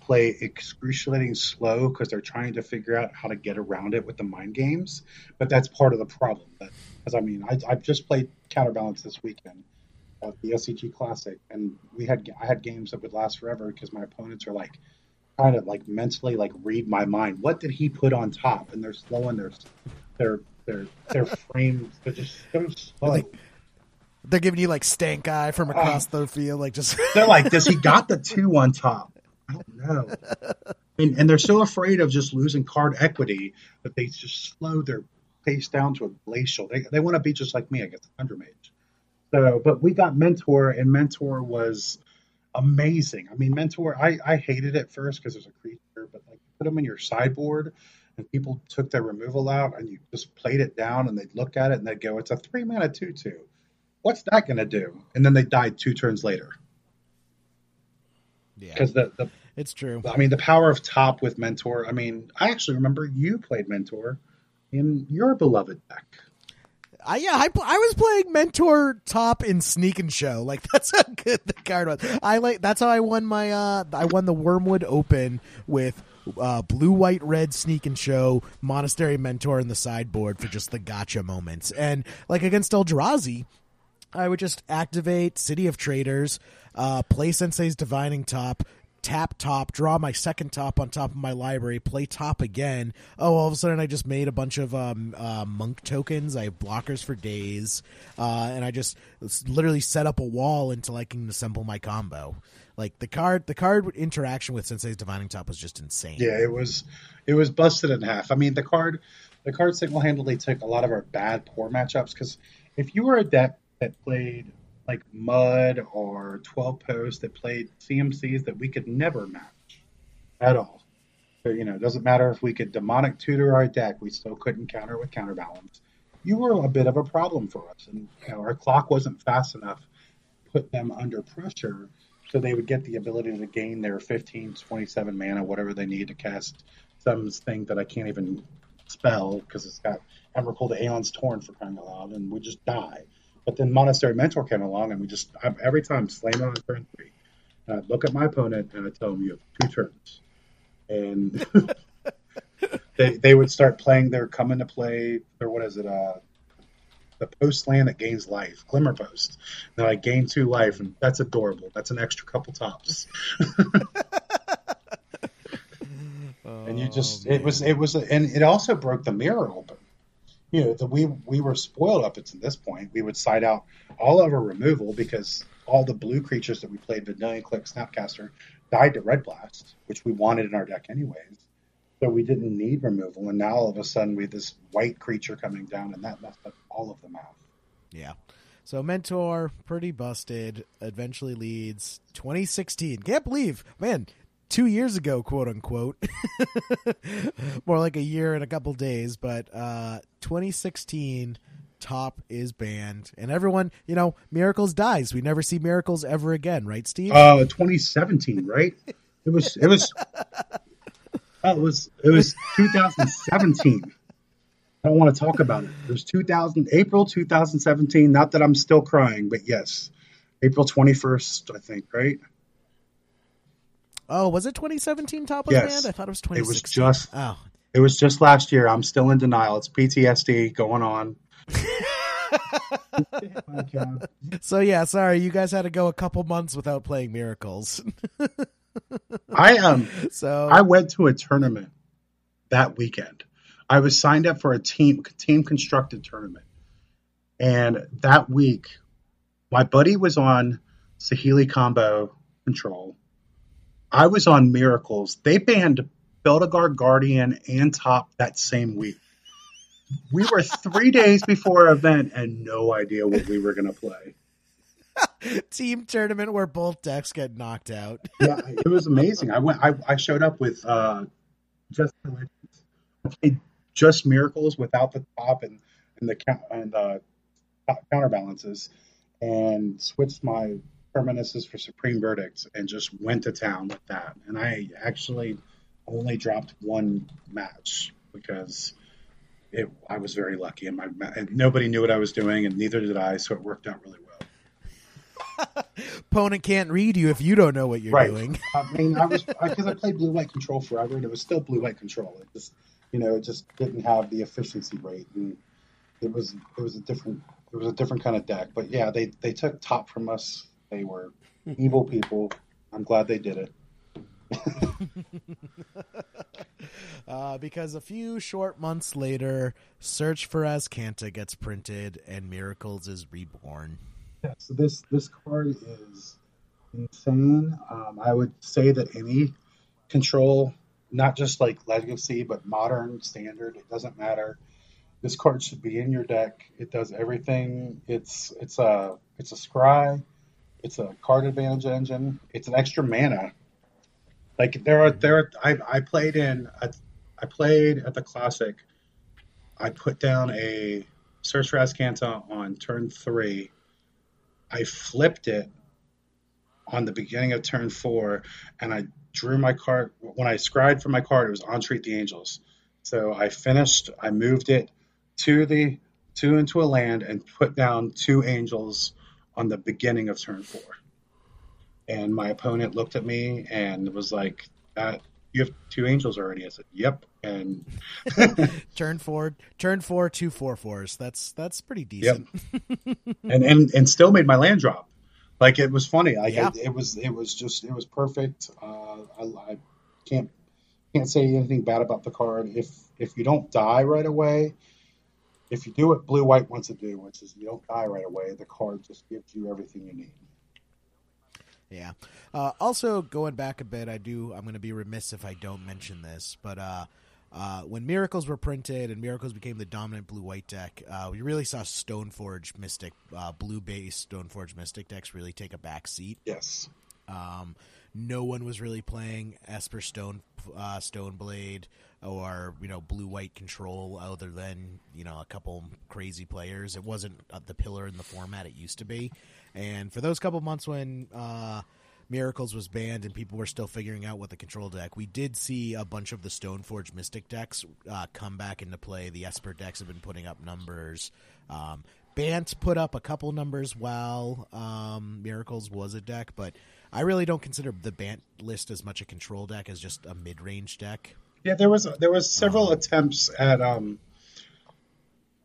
play excruciating slow because they're trying to figure out how to get around it with the mind games. But that's part of the problem. Because I mean, I, I've just played counterbalance this weekend at the SCG Classic, and we had I had games that would last forever because my opponents are like kind of like mentally like read my mind. What did he put on top? And they're slowing their their their their [LAUGHS] frames. They're just so slow. Like- They're giving you like stank eye from ah. across the field, like just [LAUGHS] They're like, does he got the two on top? [LAUGHS] I don't know. And, and they're so afraid of just losing card equity that they just slow their pace down to a glacial. They, they want to be just like me, I guess, Thunder Mage. So, but we got Mentor, and Mentor was amazing. I mean, Mentor, I, I hated it first because there's a creature, but like you put them in your sideboard, and people took their removal out, and you just played it down, and they'd look at it and they'd go, "It's a three mana two two. What's that going to do?" And then they died two turns later yeah, because the, the it's true. I mean, the power of top with Mentor. I mean, I actually remember you played Mentor in your beloved deck. I yeah, I, I was playing Mentor top in Sneak and Show. [LAUGHS] Like that's how good the card was. I like that's how I won my uh I won the Wormwood Open with uh blue white red Sneak and Show Monastery Mentor in the sideboard for just the gotcha moments. And like against Eldrazi, I would just activate City of Traitors, uh, play Sensei's Divining Top, tap top, draw my second top on top of my library, play top again. Oh, all of a sudden I just made a bunch of um, uh, monk tokens. I have blockers for days, uh, and I just literally set up a wall until I can assemble my combo. Like the card, the card interaction with Sensei's Divining Top was just insane. Yeah, it was it was busted in half. I mean, the card the card single handedly took a lot of our bad poor matchups because if you were a deck that played like Mud or Twelve Post that played CMCs that we could never match at all. So, you know, it doesn't matter if we could demonic tutor our deck, we still couldn't counter with counterbalance. You were a bit of a problem for us, and you know, our clock wasn't fast enough to put them under pressure so they would get the ability to gain their 15 27 mana whatever they need to cast some thing that i can't even spell because it's got Emrakul the aeon's torn for crying out loud and we just die but then monastery mentor came along and we just I, every time slam on turn three i look at my opponent and i tell them you have two turns and [LAUGHS] they, they would start playing their come into play or what is it uh the post land that gains life, Glimmer Post. Then I gain two life, and that's adorable. That's an extra couple tops. [LAUGHS] and you just it was it was and it also broke the mirror open. You know, the, we we were spoiled up to this point. We would side out all of our removal because all the blue creatures that we played Vendilion Clique Snapcaster died to Red Blast, which we wanted in our deck anyways. So we didn't need removal, and now all of a sudden we have this white creature coming down, and that messed up all of them out. Yeah. So Mentor, pretty busted, eventually leads 2016. Can't believe, man, two years ago, quote unquote. [LAUGHS] More like a year and a couple days, but uh 2016 top is banned and everyone you know miracles dies we never see miracles ever again right steve Uh, 2017, right? It was. It was. [LAUGHS] Oh, it was. It was 2017. I don't want to talk about it. It was 2000 April 2017. Not that I'm still crying, but yes, April 21st, I think. Right? Oh was it 2017 top was Yes. banned i thought it was It was just. oh It was just last year. I'm still in denial. It's PTSD going on. [LAUGHS] [LAUGHS] so yeah sorry you guys had to go a couple months without playing miracles I um. [LAUGHS] so I went to a tournament that weekend. I was signed up for a team team constructed tournament, and that week, my buddy was on Saheeli combo control. I was on miracles. They banned Felidar Guardian and Top that same week. We were three [LAUGHS] days before our event and no idea what we were going to play. [LAUGHS] team tournament where both decks get knocked out yeah, it was amazing. I went. I, I showed up with uh, just I played just miracles without the top and and the and uh, counterbalances, and switched my permanences for supreme verdicts and just went to town with that. And I actually only dropped one match because it. I was very lucky, and my and nobody knew what I was doing, and neither did I. So it worked out really well. [LAUGHS] opponent can't read you if you don't know what you're Right. doing I mean, I was because I played blue white control forever, and it was still blue white control. It just, you know, it just didn't have the efficiency rate, and it was it was a different it was a different kind of deck. But yeah, they they took top from us. They were evil people. I'm glad they did it. [LAUGHS] uh, because a few short months later, Search for Azcanta gets printed and Miracles is reborn. Yeah, so this this card is insane. Um, I would say that any control, not just like legacy, but modern standard, it doesn't matter. This card should be in your deck. It does everything. It's it's a it's a scry. It's a card advantage engine. It's an extra mana. Like there are there I I played in I played at the classic. I put down a Search for Azcanta on turn three. I flipped it on the beginning of turn four, and I drew my card. When I scried for my card, it was Entreat the Angels. So I finished. I moved it to the to into a land and put down two angels on the beginning of turn four. And my opponent looked at me and was like, "That you have two angels already." I said, "Yep." And [LAUGHS] Turn four, turn four, two four fours. That's that's pretty decent. [LAUGHS] and and and still made my land drop. Like it was funny. Like Yeah. it, it was it was just it was perfect. Uh, I, I can't can't say anything bad about the card. If if you don't die right away, if you do what blue white wants to do, which is you don't die right away, the card just gives you everything you need. Yeah. Uh, also, going back a bit, I do. I'm going to be remiss if I don't mention this, but uh, uh, when Miracles were printed and Miracles became the dominant blue-white deck, uh, we really saw Stoneforge Mystic, uh, blue-based Stoneforge Mystic decks really take a back seat. Yes. Um, no one was really playing Esper Stone, uh, Stoneblade, or you know Blue White Control, other than you know a couple crazy players. It wasn't uh, the pillar in the format it used to be. And for those couple months when uh, Miracles was banned and people were still figuring out what the control deck, we did see a bunch of the Stoneforge Mystic decks uh, come back into play. The Esper decks have been putting up numbers. Um, Bant put up a couple numbers while um, Miracles was a deck, but I really don't consider the Bant list as much a control deck as just a mid range deck. Yeah, there was there was several attempts at um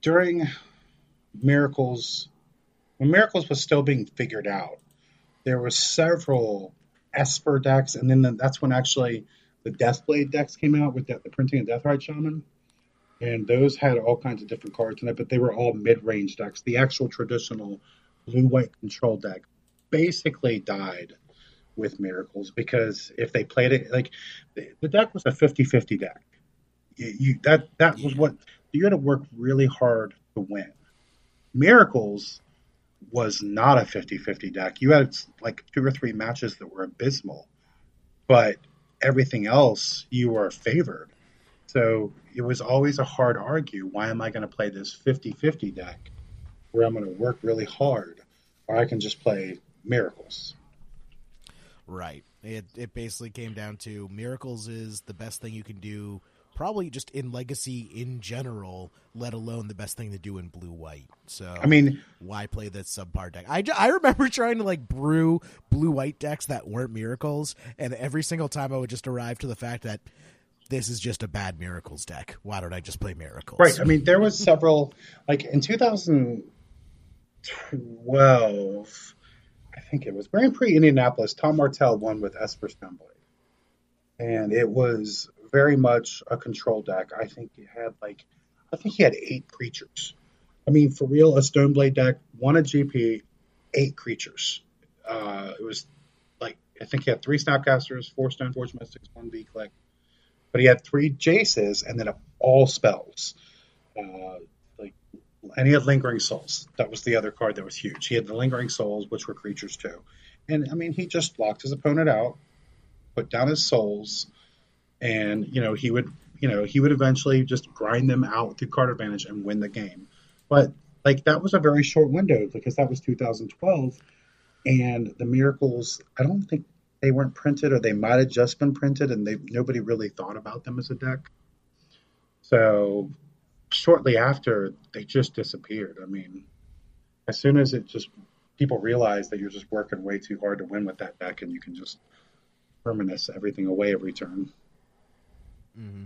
during miracles when miracles was still being figured out. There were several Esper decks, and then the, that's when actually the Deathblade decks came out with the, the printing of Deathrite Shaman, and those had all kinds of different cards in it, but they were all mid-range decks. The actual traditional blue-white control deck basically died with miracles because if they played it like the, deck was a 50-50 deck you, you that that was what you had to work really hard to win. Miracles was not a 50-50 deck. You had like two or three matches that were abysmal, but everything else you were favored. So it was always a hard argue. Why am I going to play this 50-50 deck where I'm going to work really hard, or I can just play miracles? Right. It it basically came down to miracles is the best thing you can do probably just in legacy in general, let alone the best thing to do in blue white. So I mean, why play that subpar deck? I, I remember [LAUGHS] trying to like brew blue white decks that weren't miracles, and every single time I would just arrive to the fact that this is just a bad miracles deck. Why don't I just play miracles? Right. I mean, there was several like in 2012. I think it was Grand Prix Indianapolis. Tom Martell won with Esper Stoneblade, and it was very much a control deck. I think he had like, I think he had eight creatures. I mean, for real, a Stoneblade deck, one a GP, eight creatures. Uh, it was like I think he had three Snapcasters, four Stoneforge Mystics, one V Click, but he had three Jaces and then all spells. Uh, and he had Lingering Souls. That was the other card that was huge. He had the Lingering Souls, which were creatures too. And I mean, he just locked his opponent out, put down his souls, and you know he would you know he would eventually just grind them out through card advantage and win the game. But like that was a very short window because that was 2012, and the miracles I don't think they weren't printed or they might have just been printed and they nobody really thought about them as a deck. So shortly after they just disappeared. I mean, as soon as it just people realize that you're just working way too hard to win with that deck and you can just permanence everything away every turn. Mm-hmm.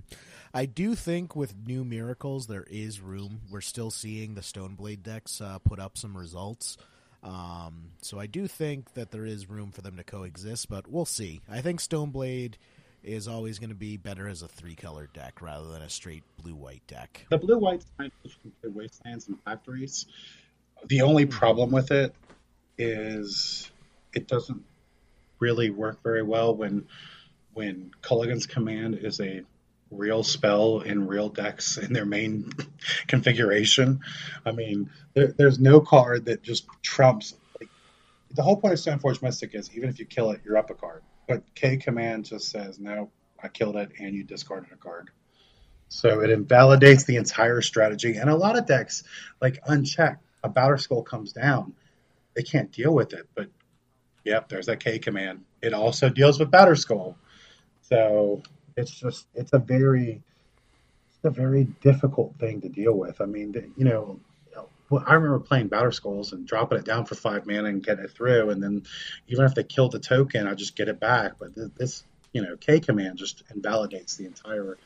I do think with new miracles there is room. We're still seeing the Stoneblade decks uh, put up some results. Um, so I do think that there is room for them to coexist, but we'll see. I think Stoneblade is always going to be better as a three color deck rather than a straight blue white deck. The blue white wastelands and factories. The only mm-hmm. problem with it is it doesn't really work very well when when Kolaghan's command is a real spell in real decks in their main [LAUGHS] configuration. I mean, there, there's no card that just trumps. Like, the whole point of Stoneforge Mystic is even if you kill it, you're up a card. But K command just says, no, I killed it, and you discarded a card. So it invalidates the entire strategy. And a lot of decks, like unchecked, a Batterskull comes down. They can't deal with it. But yep, there's that K command. It also deals with Batterskull. So it's just it's a very it's a very difficult thing to deal with. I mean, you know, well, I remember playing Batterskulls and dropping it down for five mana and getting it through, and then even if they killed the token, I just get it back. But this, you know, K command just invalidates the entire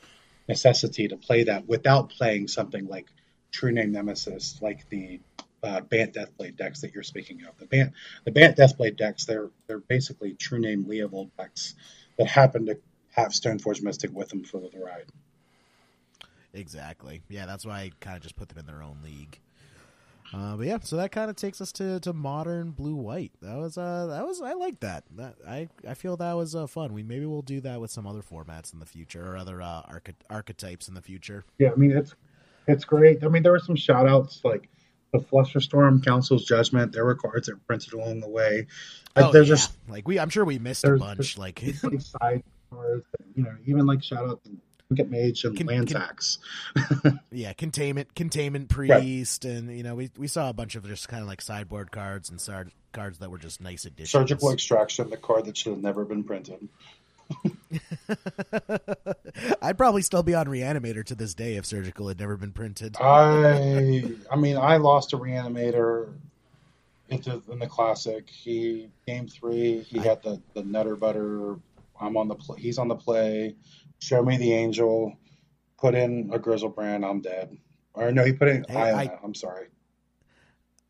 necessity to play that without playing something like True Name Nemesis, like the uh, Bant Deathblade decks that you're speaking of. The Bant the Bant Deathblade decks, they're they're basically True Name Leovold decks that happen to have Stoneforge Mystic with them for the ride. Exactly. Yeah, that's why I kind of just put them in their own league. Uh, but yeah, so that kind of takes us to, to modern blue white. That was uh that was I like that. That I I feel that was uh, fun. We maybe we'll do that with some other formats in the future or other uh, arch- archetypes in the future. Yeah, I mean it's it's great. I mean there were some shout outs like the Flusterstorm Council's Judgment. There were cards that were printed along the way. Like, oh, there's yeah. just like we I'm sure we missed a bunch. Like [LAUGHS] side cards, you know, even like shout out Get Mage and Con- Land Tax. [LAUGHS] yeah, containment, containment priest, right. and you know, we we saw a bunch of just kind of like sideboard cards and sard- cards that were just nice additions. Surgical extraction, the card that should have never been printed. [LAUGHS] I'd probably still be on Reanimator to this day if Surgical had never been printed. I, I mean, I lost a Reanimator into in the classic. He game three, he I, had the the Nutter Butter I'm on the play. He's on the play. Show me the angel. Put in a Griselbrand. I'm dead. Or no, he put in. Hey, I, I, I'm sorry.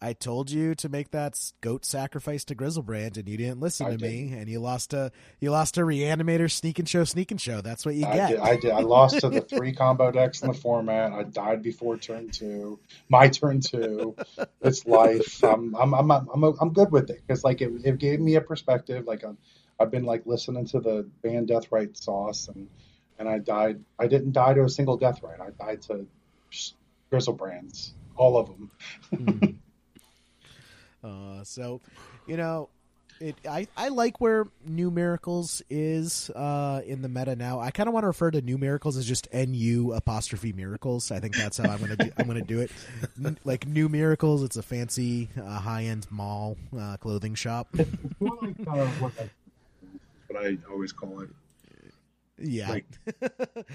I told you to make that goat sacrifice to Griselbrand, and you didn't listen I to did. me, and you lost a you lost a reanimator sneak and show sneak and show. That's what you I get. Did, I did. I lost to the three [LAUGHS] combo decks in the format. I died before turn two. My turn two. It's life. I'm I'm I'm I'm, I'm good with it because like it, it gave me a perspective. Like I've been like listening to the band Deathrite Sauce and and I died. I didn't die to a single death rite. I died to Griselbrands, all of them. [LAUGHS] Uh, so, you know, it I, I like where New Miracles is uh, in the meta now. I kind of want to refer to New Miracles as just NU apostrophe Miracles. I think that's how I'm gonna do, I'm gonna do it. N- like New Miracles, it's a fancy uh, high end mall uh, clothing shop. It's more like uh, what I always call it. Yeah. Like, [LAUGHS]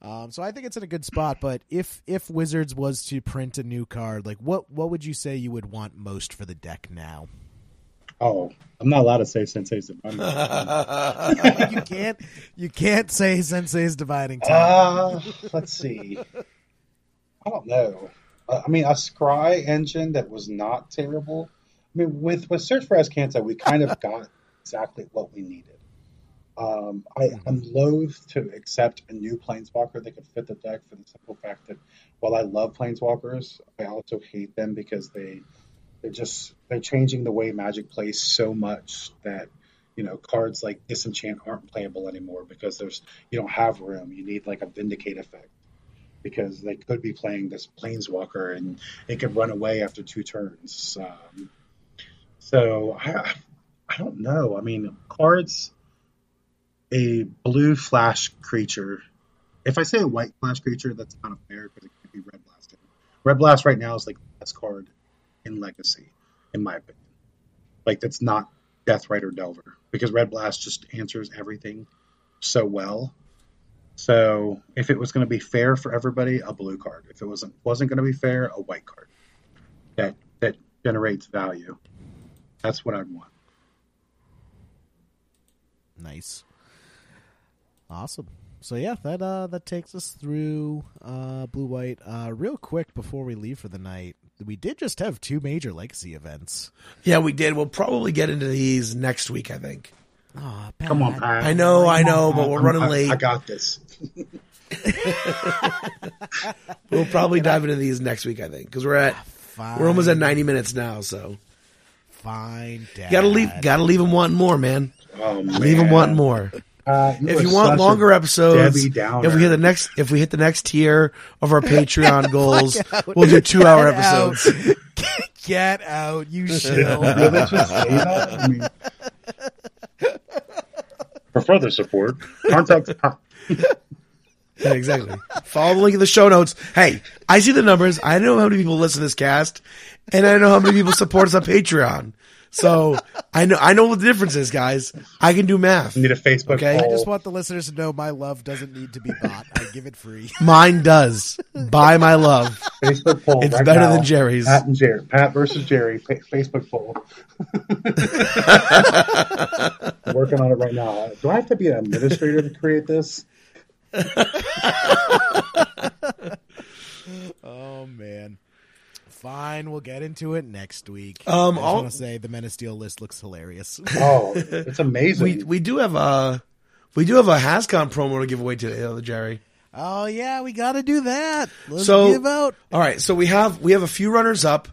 Um, so I think it's in a good spot. But if if Wizards was to print a new card, like what what would you say you would want most for the deck now? oh, I'm not allowed to say Sensei's Divining. [LAUGHS] you can't you can't say Sensei's dividing time. Uh, let's see. I don't know. Uh, I mean, a Scry engine that was not terrible. I mean, with with Search for Azcanta, we kind of got exactly what we needed. Um, I, I'm loath to accept a new Planeswalker that could fit the deck for the simple fact that while I love Planeswalkers, I also hate them because they they're just they're changing the way Magic plays so much that you know cards like Disenchant aren't playable anymore because there's you don't have room. You need like a Vindicate effect because they could be playing this Planeswalker and it could run away after two turns. Um, so I I don't know. I mean, cards a blue flash creature. If I say a white flash creature, that's kind of fair because it could be red blasted. Red blast right now is like the best card in Legacy, in my opinion. Like that's not Death Rider Delver because red blast just answers everything so well. So if it was going to be fair for everybody, a blue card. If it wasn't wasn't going to be fair, a white card that that generates value. That's what I'd want. Nice. Awesome. So yeah, that uh that takes us through uh blue white. Uh real quick before we leave for the night, we did just have two major legacy events. Yeah, we did. We'll probably get into these next week, I think. Oh, Come on, Pat. I know, I know, but we're running I- late. I got this. [LAUGHS] We'll probably dive into these next week, I think, because we're at Fine. we're almost at ninety minutes now. So Fine, Dad. gotta leave, gotta leave them wanting more, man. Oh, man. Leave them wanting more. Uh, If you want longer episodes, if we hit the next, if we hit the next tier of our [LAUGHS] Patreon goals, we'll do two hour Get out. episodes. [LAUGHS] Get out, you Did shill. they just say that? I mean, for further support, contact. [LAUGHS] Yeah, exactly. Follow the link in the show notes. Hey, I see the numbers. I know how many people listen to this cast, and I know how many people support us on Patreon. So I know I know what the difference is, guys. I can do math. Need a Facebook Okay. I just want the listeners to know my love doesn't need to be bought. I give it free. [LAUGHS] Mine does. Buy my love. Facebook poll. It's right better now. than Jerry's. Pat and Jerry. Pat versus Jerry. Fa- Facebook poll. [LAUGHS] Working on it right now. Do I have to be an administrator to create this? [LAUGHS] Oh man. Fine, we'll get into it next week. Um, I just I'll- want to say the Men of Steel list looks hilarious. [LAUGHS] Oh, it's amazing. We we do have a we do have a Hascon promo to give away to though, Jerry. oh yeah, we got to do that. Let's So- give out. All right, so we have we have a few runners up,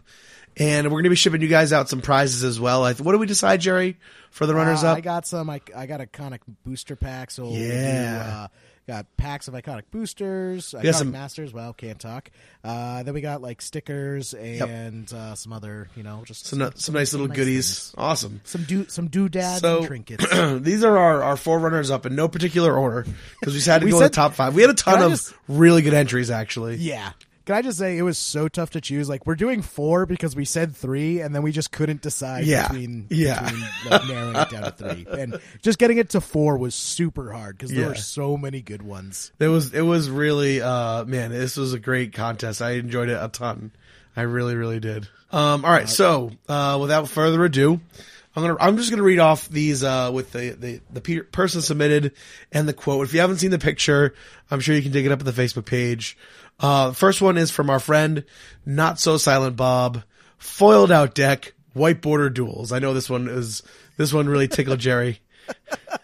and we're going to be shipping you guys out some prizes as well. I, what do we decide, Jerry, for the runners Uh, up? I got some. I, I got a iconic booster packs. So we'll do, Yeah. uh, got packs of iconic boosters, iconic got some- masters. Well, can't talk. Uh, then we got like stickers and uh, some other, you know, just some, some nice little nice goodies. things. Awesome. Some do some doodads So and trinkets. [CLEARS THROAT] these are our, our four runners up in no particular order because we decided to [LAUGHS] We go in the top five. We had a ton of just- really good entries, actually. Yeah. Can I just say it was so tough to choose? Like we're doing four because we said three, and then we just couldn't decide Yeah. between Yeah. between like, narrowing it down to three. And just getting it to four was super hard because there Yeah. were so many good ones. It was it was really uh man, this was a great contest. I enjoyed it a ton. I really really did. Um all right, so uh without further ado, I'm to I'm just going to read off these uh with the the the pe- person submitted and the quote. If you haven't seen the picture, I'm sure you can dig it up on the Facebook page. Uh first one is from our friend Not So Silent Bob, foiled out deck, white border duels. I know this one is this one really tickled Jerry. [LAUGHS] [LAUGHS]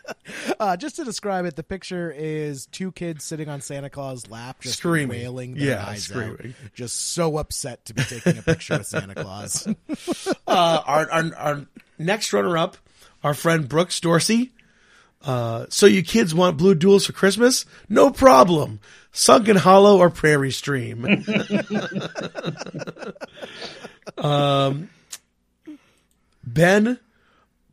Uh, just to describe it, the picture is two kids sitting on Santa Claus' lap, just Screaming. wailing their Yeah, eyes screaming. out, just so upset to be taking a picture with Santa Claus. [LAUGHS] uh, our, our our next runner up, our friend Brooks Dorsey. Uh, so you kids want blue duels for Christmas? No problem. Sunken Hollow or Prairie Stream. [LAUGHS] um, Ben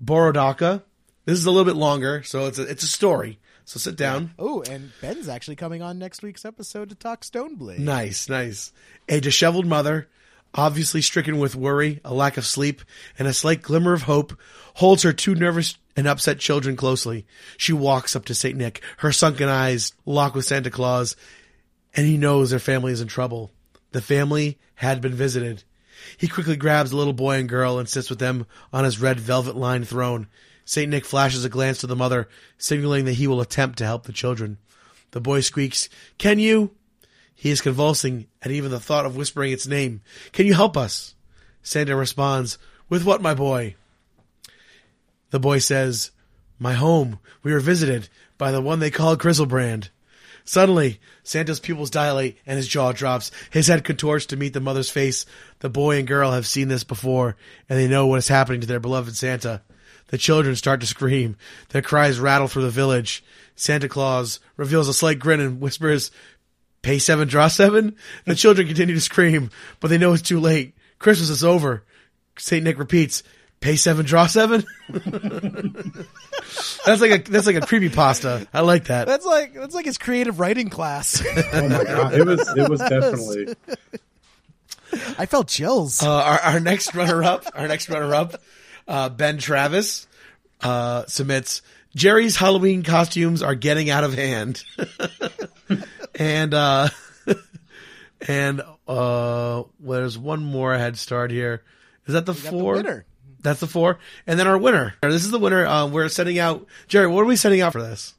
Borodaka. This is a little bit longer, so it's a, it's a story. So sit down. Oh, and Ben's actually coming on next week's episode to talk Stoneblade. Nice, nice. A disheveled mother, obviously stricken with worry, a lack of sleep, and a slight glimmer of hope, holds her two nervous and upset children closely. She walks up to St. Nick, her sunken eyes lock with Santa Claus, and he knows their family is in trouble. The family had been visited. He quickly grabs the little boy and girl and sits with them on his red velvet lined throne. St. Nick flashes a glance to the mother, signaling that he will attempt to help the children. The boy squeaks, Can you? He is convulsing at even the thought of whispering its name. Can you help us? Santa responds, With what, my boy? The boy says, My home. We were visited by the one they call Griselbrand. Suddenly, Santa's pupils dilate and his jaw drops. His head contorts to meet the mother's face. The boy and girl have seen this before, and they know what is happening to their beloved Santa. The children start to scream. Their cries rattle through the village. Santa Claus reveals a slight grin and whispers, Pay seven, draw seven? The children continue to scream, but they know it's too late. Christmas is over. St. Nick repeats, Pay seven, draw seven? [LAUGHS] that's like a that's like a creepy pasta. I like that. That's like that's like his creative writing class. [LAUGHS] Oh my god, it was it was definitely I felt chills. Uh, our, our next runner up, our next runner up, uh, Ben Travis, uh, submits Jerry's Halloween costumes are getting out of hand. [LAUGHS] and, uh, and, uh, well, there's one more I had starred here. Is that the got the four? winner. That's the four. And then our winner. This is the winner. Uh, we're sending out, Jerry, what are we sending out for this?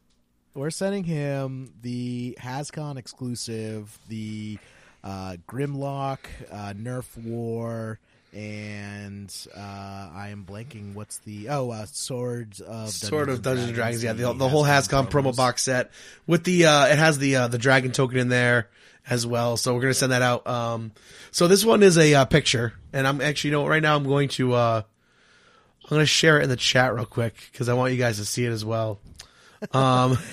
We're sending him the Hascon exclusive, the uh, Grimlock, uh, Nerf War, and uh, I am blanking. What's the oh uh, Swords of sort of Dungeons and Dragons. Yeah, the, the the whole Hascon promo box set with the uh, it has the uh, the dragon token in there as well. So we're gonna send that out. Um, so this one is a uh, picture, and I'm actually you know right now I'm going to uh, I'm gonna share it in the chat real quick because I want you guys to see it as well. Um, [LAUGHS]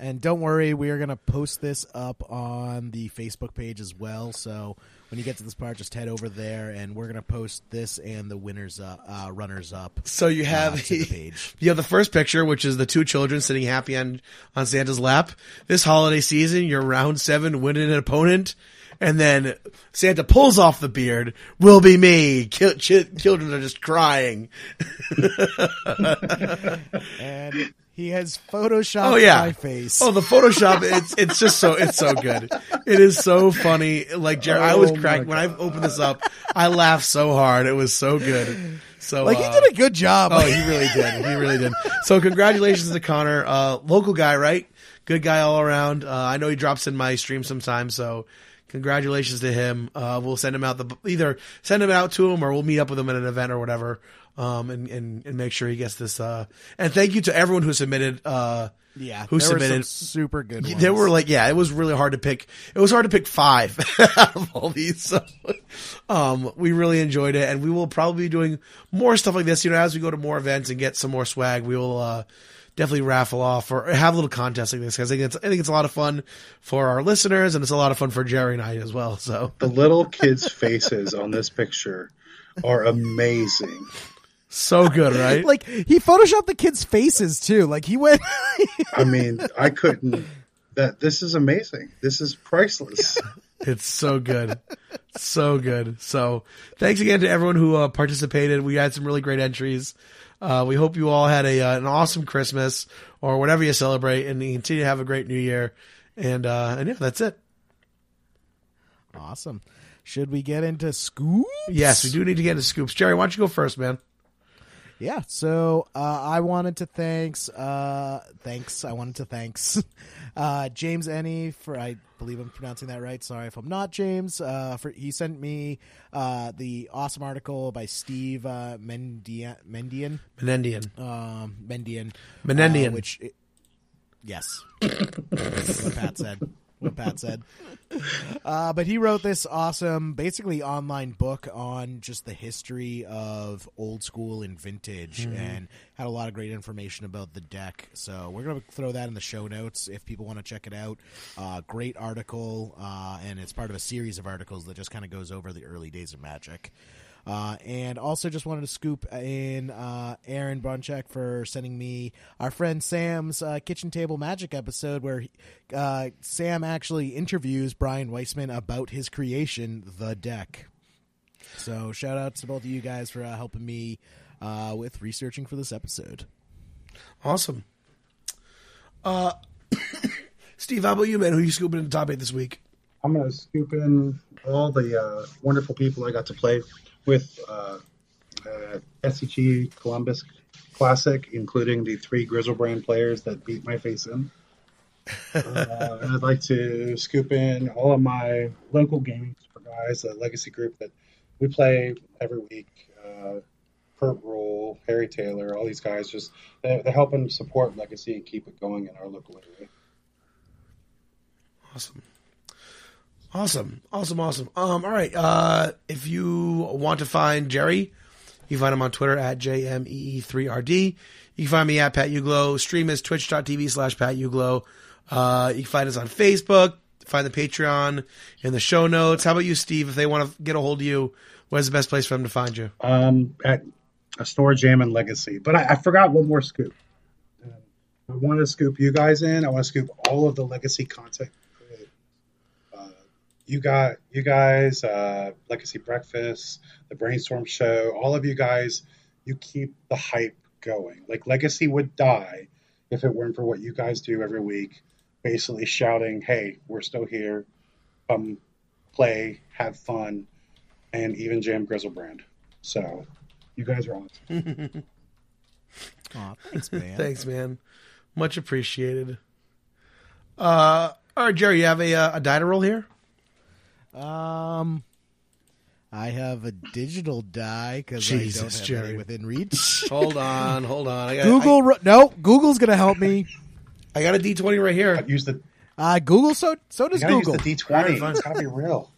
And don't worry, we are going to post this up on the Facebook page as well. So when you get to this part, just head over there, and we're going to post this and the winners, uh, uh, runners up. so you have uh, to the [LAUGHS] page. You have the first picture, which is the two children sitting happy on, on Santa's lap. This holiday season, you're round seven, winning an opponent. And then Santa pulls off the beard. Will be me. Ki- ch- children are just crying. And he has photoshopped Oh yeah. my face. Oh, the Photoshop. It's it's just so it's so good. It is so funny. Like Jerry, I was Oh, cracked when I opened this up. I laughed so hard. It was so good. So like uh, he did a good job. Oh, he really did. He really did. So congratulations to Connor, uh, local guy, right? Good guy all around. Uh, I know he drops in my stream sometimes, so congratulations to him. Uh, we'll send him out the either send him out to him or we'll meet up with him at an event or whatever. Um, and, and, and make sure he gets this, uh, and thank you to everyone who submitted, uh, yeah, who submitted- super good ones. there were like, yeah, it was really hard to pick. It was hard to pick five [LAUGHS] out of all these. So, um, we really enjoyed it, and we will probably be doing more stuff like this. You know, as we go to more events and get some more swag, we will uh, definitely raffle off or have a little contest like this because I think it's I think it's a lot of fun for our listeners, and it's a lot of fun for Jerry and I as well. So, the little kids' faces on this picture are amazing. so good, right? like he photoshopped the kids' faces too. Like he went. [LAUGHS] I mean, I couldn't. That this is amazing. This is priceless. [LAUGHS] It's so good. so good. So thanks again to everyone who uh, participated. We had some really great entries. Uh, we hope you all had a uh, an awesome Christmas or whatever you celebrate and you continue to have a great new year. And, uh, and yeah, that's it. awesome. Should we get into scoops? Yes, we do need to get into scoops. Jerry, why don't you go first, man? Yeah, so uh, I wanted to thanks uh, thanks I wanted to thanks [LAUGHS] uh, James Enny for I believe I'm pronouncing that right. Sorry if I'm not James. Uh, for he sent me uh, the awesome article by Steve uh, Mendian Mendian Menendian. um, Mendian Menendian. which yes, [LAUGHS] what Pat said. What Pat said. Uh, but he wrote this awesome, basically online book on just the history of old school and vintage, and had a lot of great information about the deck. So we're gonna throw that in the show notes if people want to check it out. Uh, great article, uh, and it's part of a series of articles that just kind of goes over the early days of Magic. Uh, and also just wanted to scoop in uh, Aaron Bunchak for sending me our friend Sam's uh, Kitchen Table Magic episode where he- uh, Sam actually interviews Brian Weissman about his creation, The Deck. So shout out to both of you guys for uh, helping me uh, with researching for this episode. Awesome. Uh, [COUGHS] Steve, how about you, man? Who you scooping in the top eight this week? I'm going to scoop in all the uh, wonderful people I got to play with uh, uh, SCG Columbus Classic, including the three Griselbrand players that beat my face in. uh, and I'd like to scoop in all of my local gaming guys, a legacy group that we play every week. Uh, Kurt Rule, Harry Taylor, all these guys just they're, they're helping support legacy and keep it going in our local area. Awesome. Awesome. Awesome. Awesome. Um, all right. Uh, if you want to find Jerry, you can find him on Twitter at JMEE3RD. You can find me at Pat Uglow. Stream is twitch.tv slash Pat Uglow. Uh, you can find us on Facebook. Find the Patreon in the show notes. How about you, Steve? If they want to get a hold of you, where's the best place for them to find you? um, at a store jam and legacy. But I, I forgot one more scoop. Um, I want to scoop you guys in. I want to scoop all of the legacy content. You got you guys, uh, Legacy Breakfast, the Brainstorm Show. All of you guys, you keep the hype going. Like Legacy would die if it weren't for what you guys do every week, basically shouting, "Hey, we're still here. Come play, have fun, and even jam Griselbrand." So, you guys are awesome. [LAUGHS] Aw, thanks, man. [LAUGHS] Thanks, man. Much appreciated. Uh, all right, Jerry, you have a, uh, a die roll here? Um, I have a digital die because I don't Jesus, have Jerry. any within reach. [LAUGHS] Hold on, hold on. I got, Google, ro- no, Google's gonna help me. I, [LAUGHS] I got a D20 right here. Use the Uh, Google, so so you does gotta Google. use the D twenty. It's gotta be real.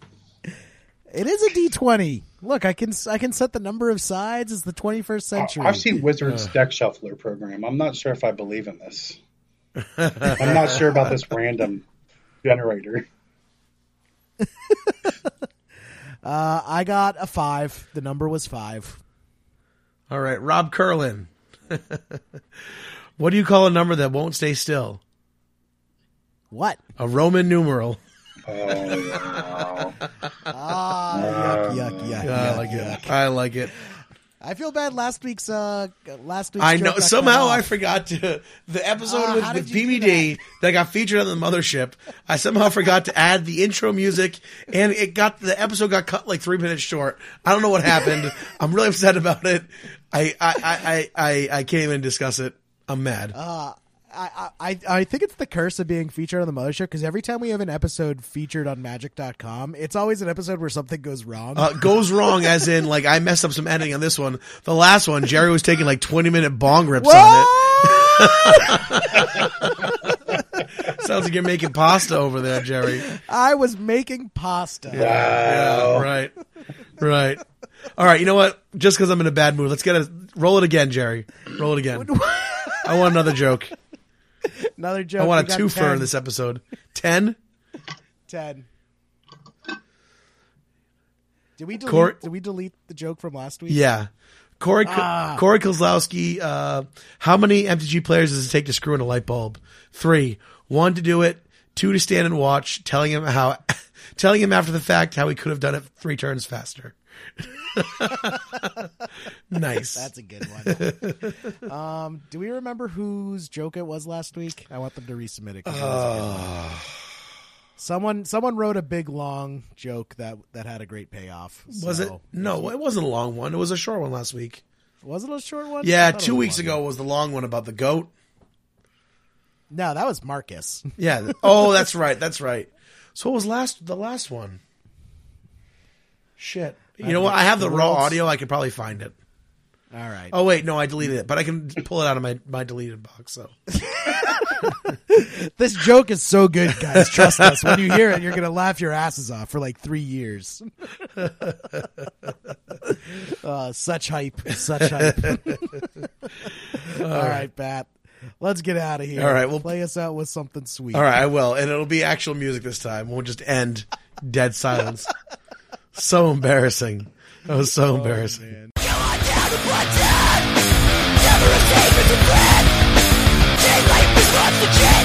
It is a D twenty. Look, I can I can set the number of sides as the twenty first century. I've seen Wizards deck shuffler program. I'm not sure if I believe in this. [LAUGHS] I'm not sure about this random generator. Uh, I got a five. The number was five. All right, Rob Curlin. what do you call a number that won't stay still? What? A Roman numeral. Oh, wow. Ah, yuck, yuck, yuck, I like yuck. it. I like it. I feel bad. Last week's uh, last week's I know. Somehow I forgot to the episode Ah, with, with did you do BBD that? got featured on the mothership. I somehow forgot to add the intro music, and it got the episode got cut like three minutes short. I don't know what happened. [LAUGHS] I'm really upset about it. I I I I, I, I can't even discuss it. I'm mad. Uh, I, I I think it's the curse of being featured on the mothership because every time we have an episode featured on Magic.com, it's always an episode where something goes wrong. uh, goes wrong as in like I messed up some editing on this one. The last one, Jerry was taking like 20 minute bong rips on it. [LAUGHS] Sounds like you're making pasta over there, Jerry. I was making pasta. Yeah, right. Right. All right, you know what? Just because I'm in a bad mood, let's get a roll it again, Jerry. Roll it again. [LAUGHS] I want another joke. [LAUGHS] Another joke. I want a twofer 10. in this episode. Ten. Ten. Did we delete? Cor- did we delete the joke from last week? Yeah. Corey Ah. Corey Kozlowski. Uh, how many MTG players does it take to screw in a light bulb? Three. One to do it. Two to stand and watch. Telling him how, [LAUGHS] telling him after the fact how he could have done it three turns faster. [LAUGHS] nice. That's a good one. um, do we remember whose joke it was last week? I want them to resubmit it was a. Someone, someone wrote a big long joke that that had a great payoff. was it? No, it wasn't a long one. It was a short one last week. Was it a short one? Yeah, two weeks ago one. was the long one about the goat. No, that was Marcus. [LAUGHS] Yeah. Oh, that's right. That's right. So what was last the last one? Shit. You know what? I have the, The raw world's- audio. I could probably find it. All right. Oh wait, no, I deleted it, but I can pull it out of my my deleted box. So [LAUGHS] this joke is so good, guys. Trust us. When you hear it, you're gonna laugh your asses off for like three years. [LAUGHS] uh, such hype, such hype. [LAUGHS] All right, Pat. Let's get out of here. All right, we'll play us out with something sweet. All right, I will, and it'll be actual music this time. We'll just end dead silence so embarrassing. That was so oh, embarrassing. Man. Never the chain.